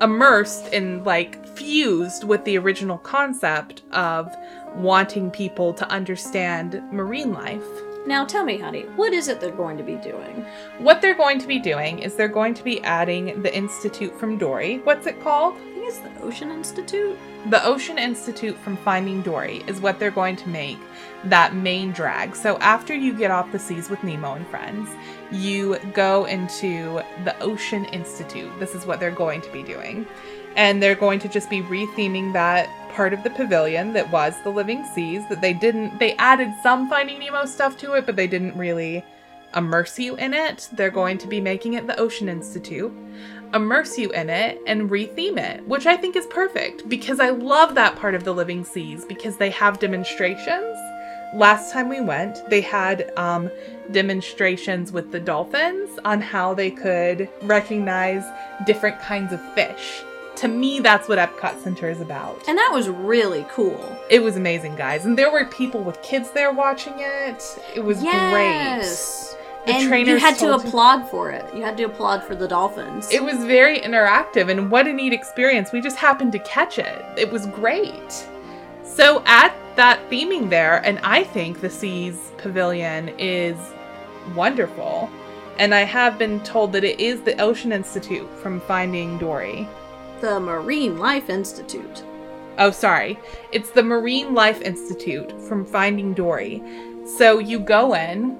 immersed and like fused with the original concept of wanting people to understand marine life. Now tell me, honey, what is it they're going to be doing? What they're going to be doing is they're going to be adding the Institute from Dory. What's it called? Think it's the Ocean Institute. The Ocean Institute from Finding Dory is what they're going to make that main drag. So after you get off the seas with Nemo and friends, you go into the Ocean Institute. This is what they're going to be doing. And they're going to just be retheming that part of the pavilion that was the living seas that they didn't they added some finding nemo stuff to it but they didn't really immerse you in it they're going to be making it the ocean institute immerse you in it and retheme it which i think is perfect because i love that part of the living seas because they have demonstrations last time we went they had um, demonstrations with the dolphins on how they could recognize different kinds of fish to me that's what epcot center is about And that was really cool. it was amazing, guys. And there were people with kids there watching it. It was Yes. great. The and you had to applaud for it. You had to applaud for the dolphins. It was very interactive, and what a neat experience. We just happened to catch it. It was great. So, at that theming there, and I think the Seas Pavilion is wonderful. And I have been told that it is the Ocean Institute from Finding Dory. the Marine Life Institute. Oh, sorry. It's the Marine Life Institute from Finding Dory. So you go in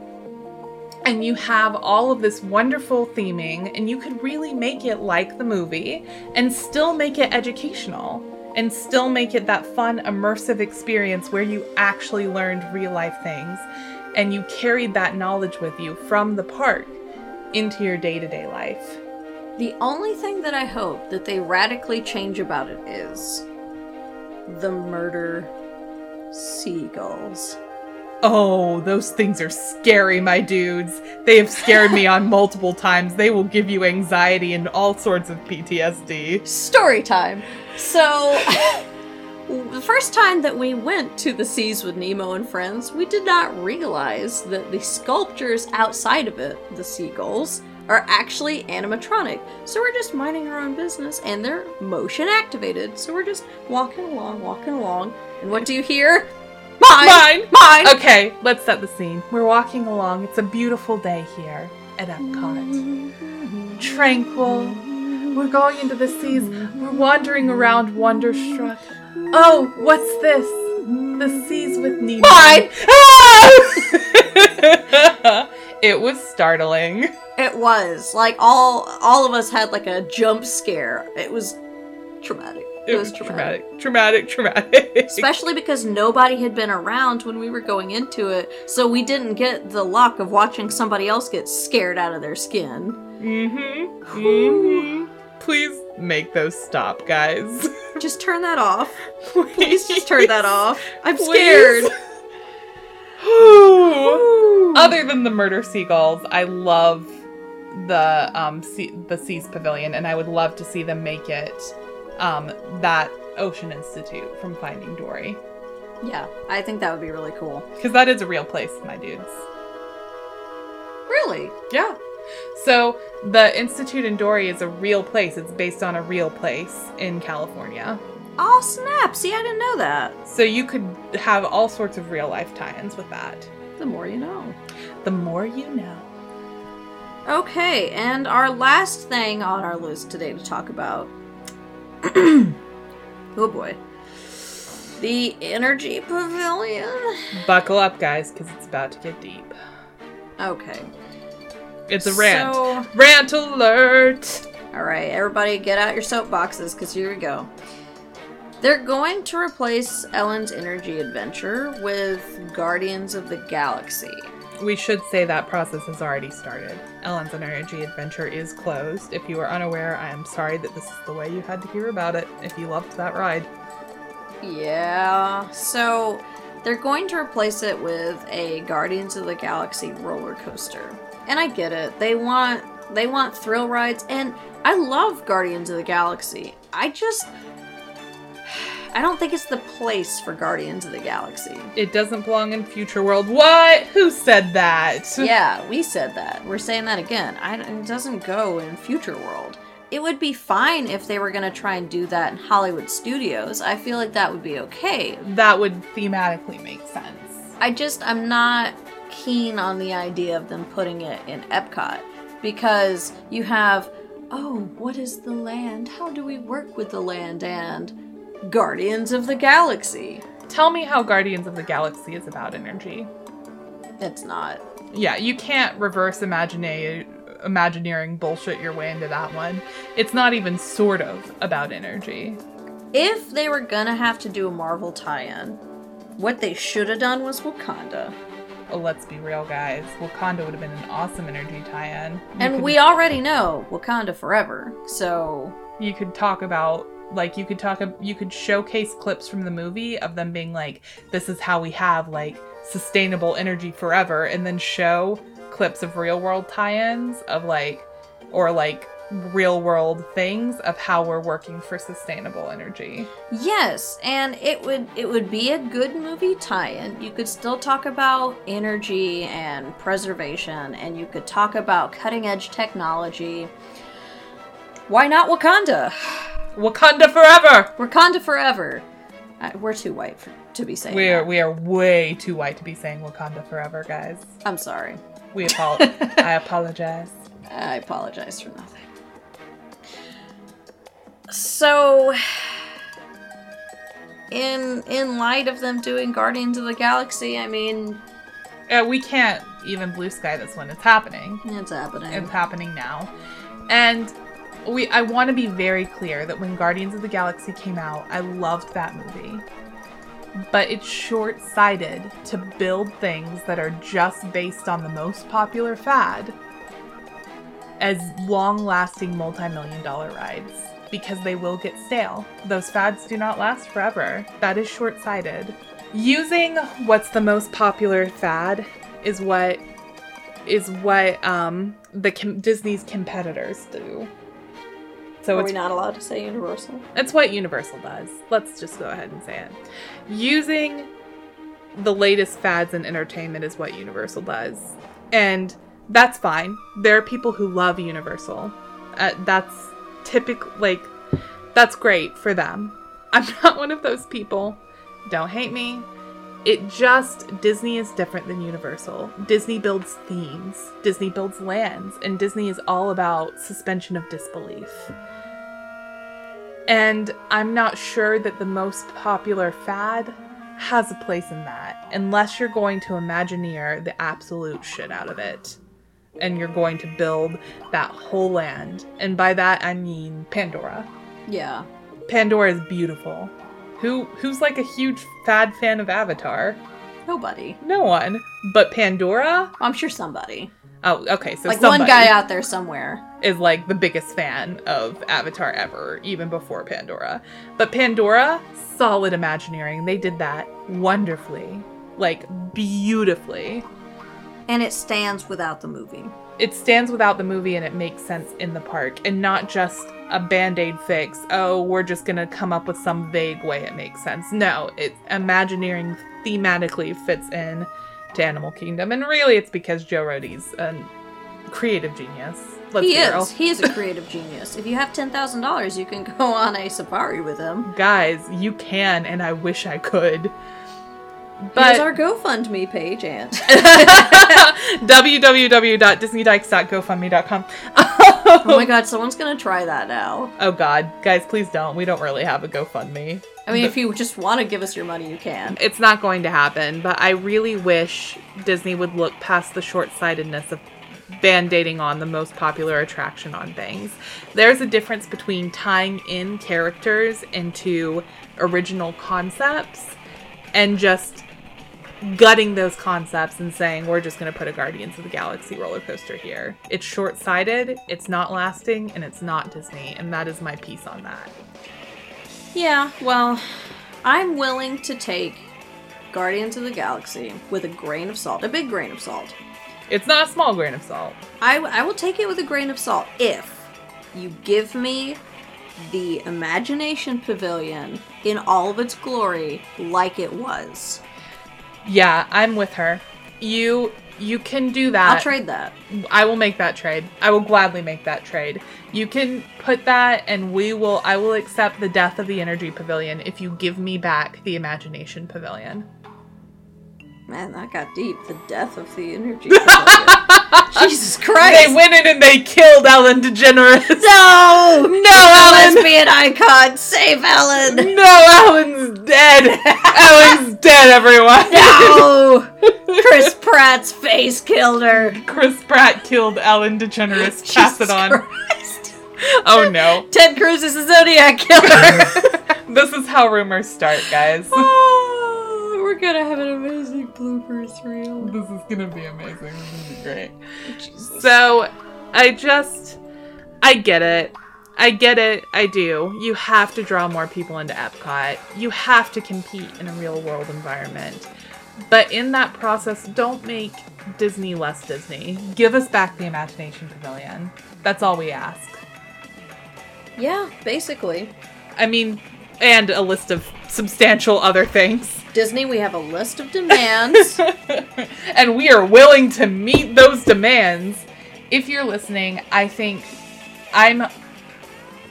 and you have all of this wonderful theming, and you could really make it like the movie and still make it educational and still make it that fun, immersive experience where you actually learned real life things and you carried that knowledge with you from the park into your day to day life. The only thing that I hope that they radically change about it is the murder seagulls. Oh, those things are scary, my dudes. They have scared me on multiple times. They will give you anxiety and all sorts of PTSD. Story time. So, the first time that we went to the seas with Nemo and friends, we did not realize that the sculptures outside of it, the seagulls, are actually animatronic. So we're just minding our own business and they're motion activated. So we're just walking along, walking along. And what do you hear? Mine! Mine! Mine! Okay, let's set the scene. We're walking along. It's a beautiful day here at Epcot. Tranquil. We're going into the seas. We're wandering around wonderstruck. Oh, what's this? The seas with Nemo. Mine! Ah! it was startling. It was like all all of us had like a jump scare. It was traumatic. It was traumatic. Traumatic, traumatic. Especially because nobody had been around when we were going into it, so we didn't get the luck of watching somebody else get scared out of their skin. Mm-hmm. Mm-hmm. Please make those stop, guys. Just turn that off. Please, Please just turn that off. I'm Please. scared. Other than the murder seagulls, I love the um sea, the Seas Pavilion, and I would love to see them make it um that Ocean Institute from Finding Dory Yeah, I think that would be really cool. because that is a real place, my dudes. Really? Yeah. So the Institute in Dory is a real place. It's based on a real place in California. Oh snap! See, I didn't know that. So you could have all sorts of real life tie-ins with that. The more you know. The more you know. Okay, and our last thing on our list today to talk about. oh boy. The Energy Pavilion? Buckle up, guys, because it's about to get deep. Okay. It's a rant. So- Rant alert! Alright, everybody get out your soapboxes, because here we go. They're going to replace Ellen's Energy Adventure with Guardians of the Galaxy. We should say that process has already started. Ellen's Energy Adventure is closed. If you are unaware, I am sorry that this is the way you had to hear about it if you loved that ride. Yeah. So they're going to replace it with a Guardians of the Galaxy roller coaster. And I get it. They want they want thrill rides and I love Guardians of the Galaxy. I just I don't think it's the place for Guardians of the Galaxy. It doesn't belong in Future World. What? Who said that? Yeah, we said that. We're saying that again. I, it doesn't go in Future World. It would be fine if they were going to try and do that in Hollywood studios. I feel like that would be okay. That would thematically make sense. I just, I'm not keen on the idea of them putting it in Epcot because you have, oh, what is the land? How do we work with the land? And Guardians of the Galaxy. Tell me how Guardians of the Galaxy is about energy. It's not. Yeah, you can't reverse imagina- imagineering bullshit your way into that one. It's not even sort of about energy. If they were gonna have to do a Marvel tie in, what they should have done was Wakanda. Oh, let's be real, guys. Wakanda would have been an awesome energy tie-in. You And we already know Wakanda forever, so you could talk about like you could talk you could showcase clips from the movie of them being like this is how we have like sustainable energy forever and then show clips of real world tie-ins of like or like real world things of how we're working for sustainable energy. yes, and it would it would be a good movie tie-in. You could still talk about energy and preservation, and you could talk about cutting edge technology. Why not Wakanda? Wakanda forever. Wakanda forever. Uh, we're too white for, to be saying. We are that. we are way too white to be saying Wakanda forever, guys. I'm sorry. We apologize. I apologize. I apologize for nothing. So, in in light of them doing Guardians of the Galaxy, I mean, Uh, we can't even blue sky this one. It's happening. it's happening. It's happening now. And we I want to be very clear that when Guardians of the Galaxy came out, I loved that movie. But it's short-sighted to build things that are just based on the most popular fad as long-lasting multi-million dollar rides because they will get stale. Those fads do not last forever. That is short-sighted. Using what's the most popular fad is what is what um the com- Disney's competitors do. So Are we not allowed to say Universal? it's what Universal does. Let's just go ahead and say it. Using the latest fads in entertainment is what Universal does. And that's fine. There are people who love Universal. Uh, that's typical, like, that's great for them. I'm not one of those people. Don't hate me. It just, Disney is different than Universal. Disney builds themes, Disney builds lands, and Disney is all about suspension of disbelief. And I'm not sure that the most popular fad has a place in that, unless you're going to Imagineer the absolute shit out of it. And you're going to build that whole land. And by that I mean Pandora. Yeah. Pandora is beautiful. Who who's like a huge fad fan of Avatar? Nobody. No one. But Pandora? I'm sure somebody. Oh, okay. So like one guy out there somewhere. Is like the biggest fan of Avatar ever, even before Pandora. But Pandora, solid Imagineering. They did that wonderfully, like beautifully. And it stands without the movie. It stands without the movie and it makes sense in the park and not just a band aid fix. Oh, we're just gonna come up with some vague way it makes sense. No, it Imagineering thematically fits in to Animal Kingdom, and really it's because Joe Rohde's a creative genius. Let's he is. He is a creative genius. If you have ten thousand dollars, you can go on a safari with him. Guys, you can, and I wish I could. But But our GoFundMe page, and www.disneydykes.gofundme.com. Oh my god, someone's gonna try that now. Oh god, guys, please don't. We don't really have a GoFundMe. I mean, if you just want to give us your money, you can. It's not going to happen, but I really wish Disney would look past the short-sightedness of band-aiding on the most popular attraction on things. There's a difference between tying in characters into original concepts and just gutting those concepts and saying we're just going to put a Guardians of the Galaxy roller coaster here. It's short-sighted, it's not lasting, and it's not Disney, and that is my piece on that. Yeah, well, I'm willing to take Guardians of the Galaxy with a grain of salt, a big grain of salt. It's not a small grain of salt. I, I will take it with a grain of salt if you give me the Imagination Pavilion in all of its glory like it was. Yeah, I'm with her. You you can do that. I'll trade that. I will make that trade. I will gladly make that trade. You can put that and we will I will accept the death of the energy pavilion if you give me back the imagination pavilion. Man, that got deep. The death of the energy. Jesus Christ! They went in and they killed Ellen DeGeneres. no! No, Ellen! Lesbian icon, save Ellen! No, Ellen's dead. Ellen's dead, everyone. No! Chris Pratt's face killed her. Chris Pratt killed Ellen DeGeneres. Pass it on. Christ. Oh no. Ted Cruz is a Zodiac killer. This is how rumors start, guys. Ah. We're gonna have an amazing bloopers reel. This is gonna be amazing. This is gonna be great. So, I just, I get it. I get it. I do. You have to draw more people into Epcot. You have to compete in a real world environment. But in that process, don't make Disney less Disney. Give us back the Imagination Pavilion. That's all we ask. Yeah, basically. I mean, and a list of substantial other things. Disney, we have a list of demands. and we are willing to meet those demands. If you're listening, I think I'm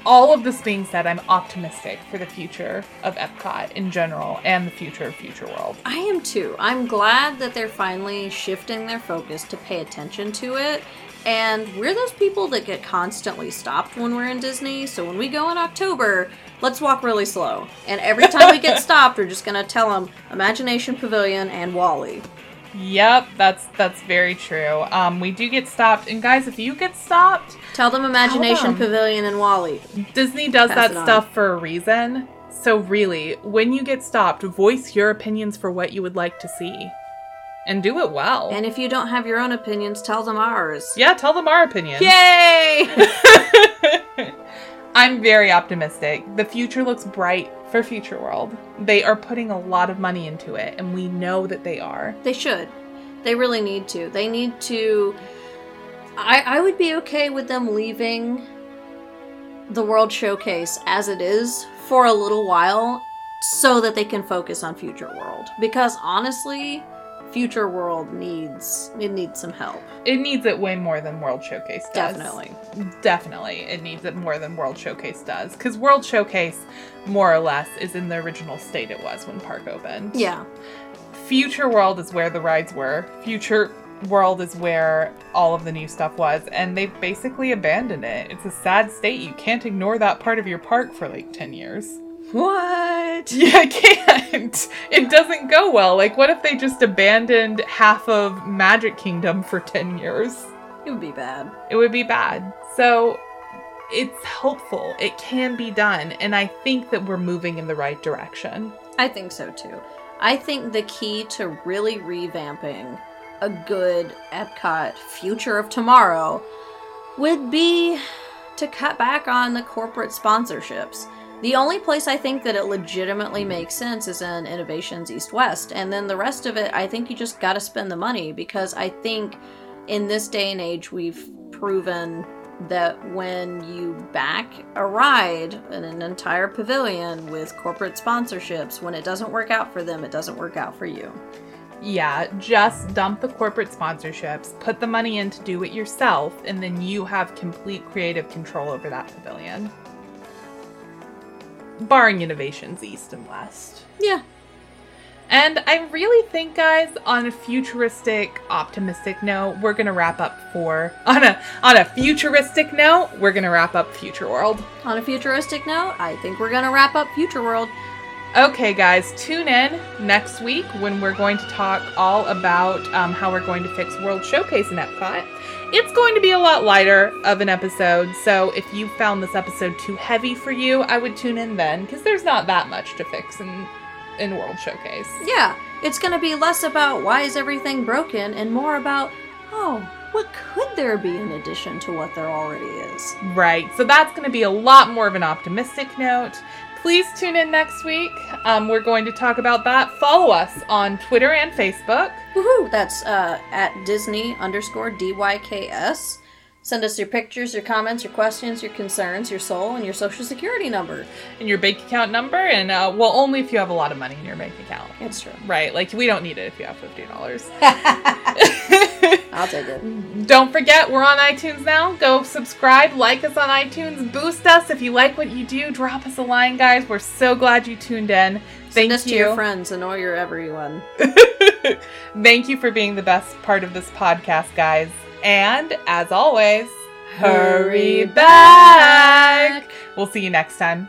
all of this being said, I'm optimistic for the future of Epcot in general and the future of Future World. I am too. I'm glad that they're finally shifting their focus to pay attention to it. And we're those people that get constantly stopped when we're in Disney. So when we go in October, let's walk really slow. And every time we get stopped, we're just gonna tell them Imagination Pavilion and WALL-E. Yep, that's that's very true. Um, we do get stopped, and guys, if you get stopped, Tell them Imagination them. Pavilion and WALL-E. Disney does Pass that stuff for a reason. So really, when you get stopped, voice your opinions for what you would like to see, and do it well. And if you don't have your own opinions, tell them ours. yeah, tell them our opinion. Yay! I'm very optimistic. The future looks bright for Future World. They are putting a lot of money into it, and we know that they are. They should. They really need to. They need to. I, I would be okay with them leaving the World Showcase as it is for a little while so that they can focus on Future World. Because honestly, Future World needs it needs some help. It needs it way more than World Showcase does. Definitely. Definitely, it needs it more than World Showcase does. Because World Showcase, more or less, is in the original state it was when Park opened. Yeah. Future World is where the rides were. Future World is where all of the new stuff was, and they've basically abandoned it. It's a sad state. You can't ignore that part of your park for like 10 years. What? Yeah, I can't. It doesn't go well. Like, what if they just abandoned half of Magic Kingdom for 10 years? It would be bad. It would be bad. So, it's helpful. It can be done. And I think that we're moving in the right direction. I think so too. I think the key to really revamping a good Epcot future of tomorrow would be to cut back on the corporate sponsorships. The only place I think that it legitimately makes sense is in Innoventions East West. And then the rest of it, I think you just got to spend the money because I think in this day and age, we've proven that when you back a ride in an entire pavilion with corporate sponsorships, when it doesn't work out for them, it doesn't work out for you. Yeah, just dump the corporate sponsorships, put the money in to do it yourself, and then you have complete creative control over that pavilion. Barring innoventions east and west. Yeah. And I really think, guys, on a futuristic, optimistic note, we're gonna wrap up for on a on a futuristic note, we're gonna wrap up Future World. On a futuristic note, I think we're gonna wrap up Future World. Okay, guys, tune in next week when we're going to talk all about um, how we're going to fix World Showcase in Epcot. It's going to be a lot lighter of an episode, so if you found this episode too heavy for you, I would tune in then, because there's not that much to fix in in World Showcase. Yeah, it's gonna be less about why is everything broken and more about, oh, what could there be in addition to what there already is? Right. So that's going to be a lot more of an optimistic note. Please tune in next week. Um, we're going to talk about that. Follow us on Twitter and Facebook. Woohoo! That's uh, at Disney underscore DYKS. Send us your pictures, your comments, your questions, your concerns, your soul, and your social security number. and your bank account number and uh, well only if you have a lot of money in your bank account It's true. right like we don't need it if you have $50 I'll take it. don't forget we're on itunes now go subscribe like us on itunes boost us if you like what you do drop us a line guys we're so glad you tuned in thank Send us you to your friends and all your everyone. thank you for being the best part of this podcast guys and as always hurry back. We'll see you next time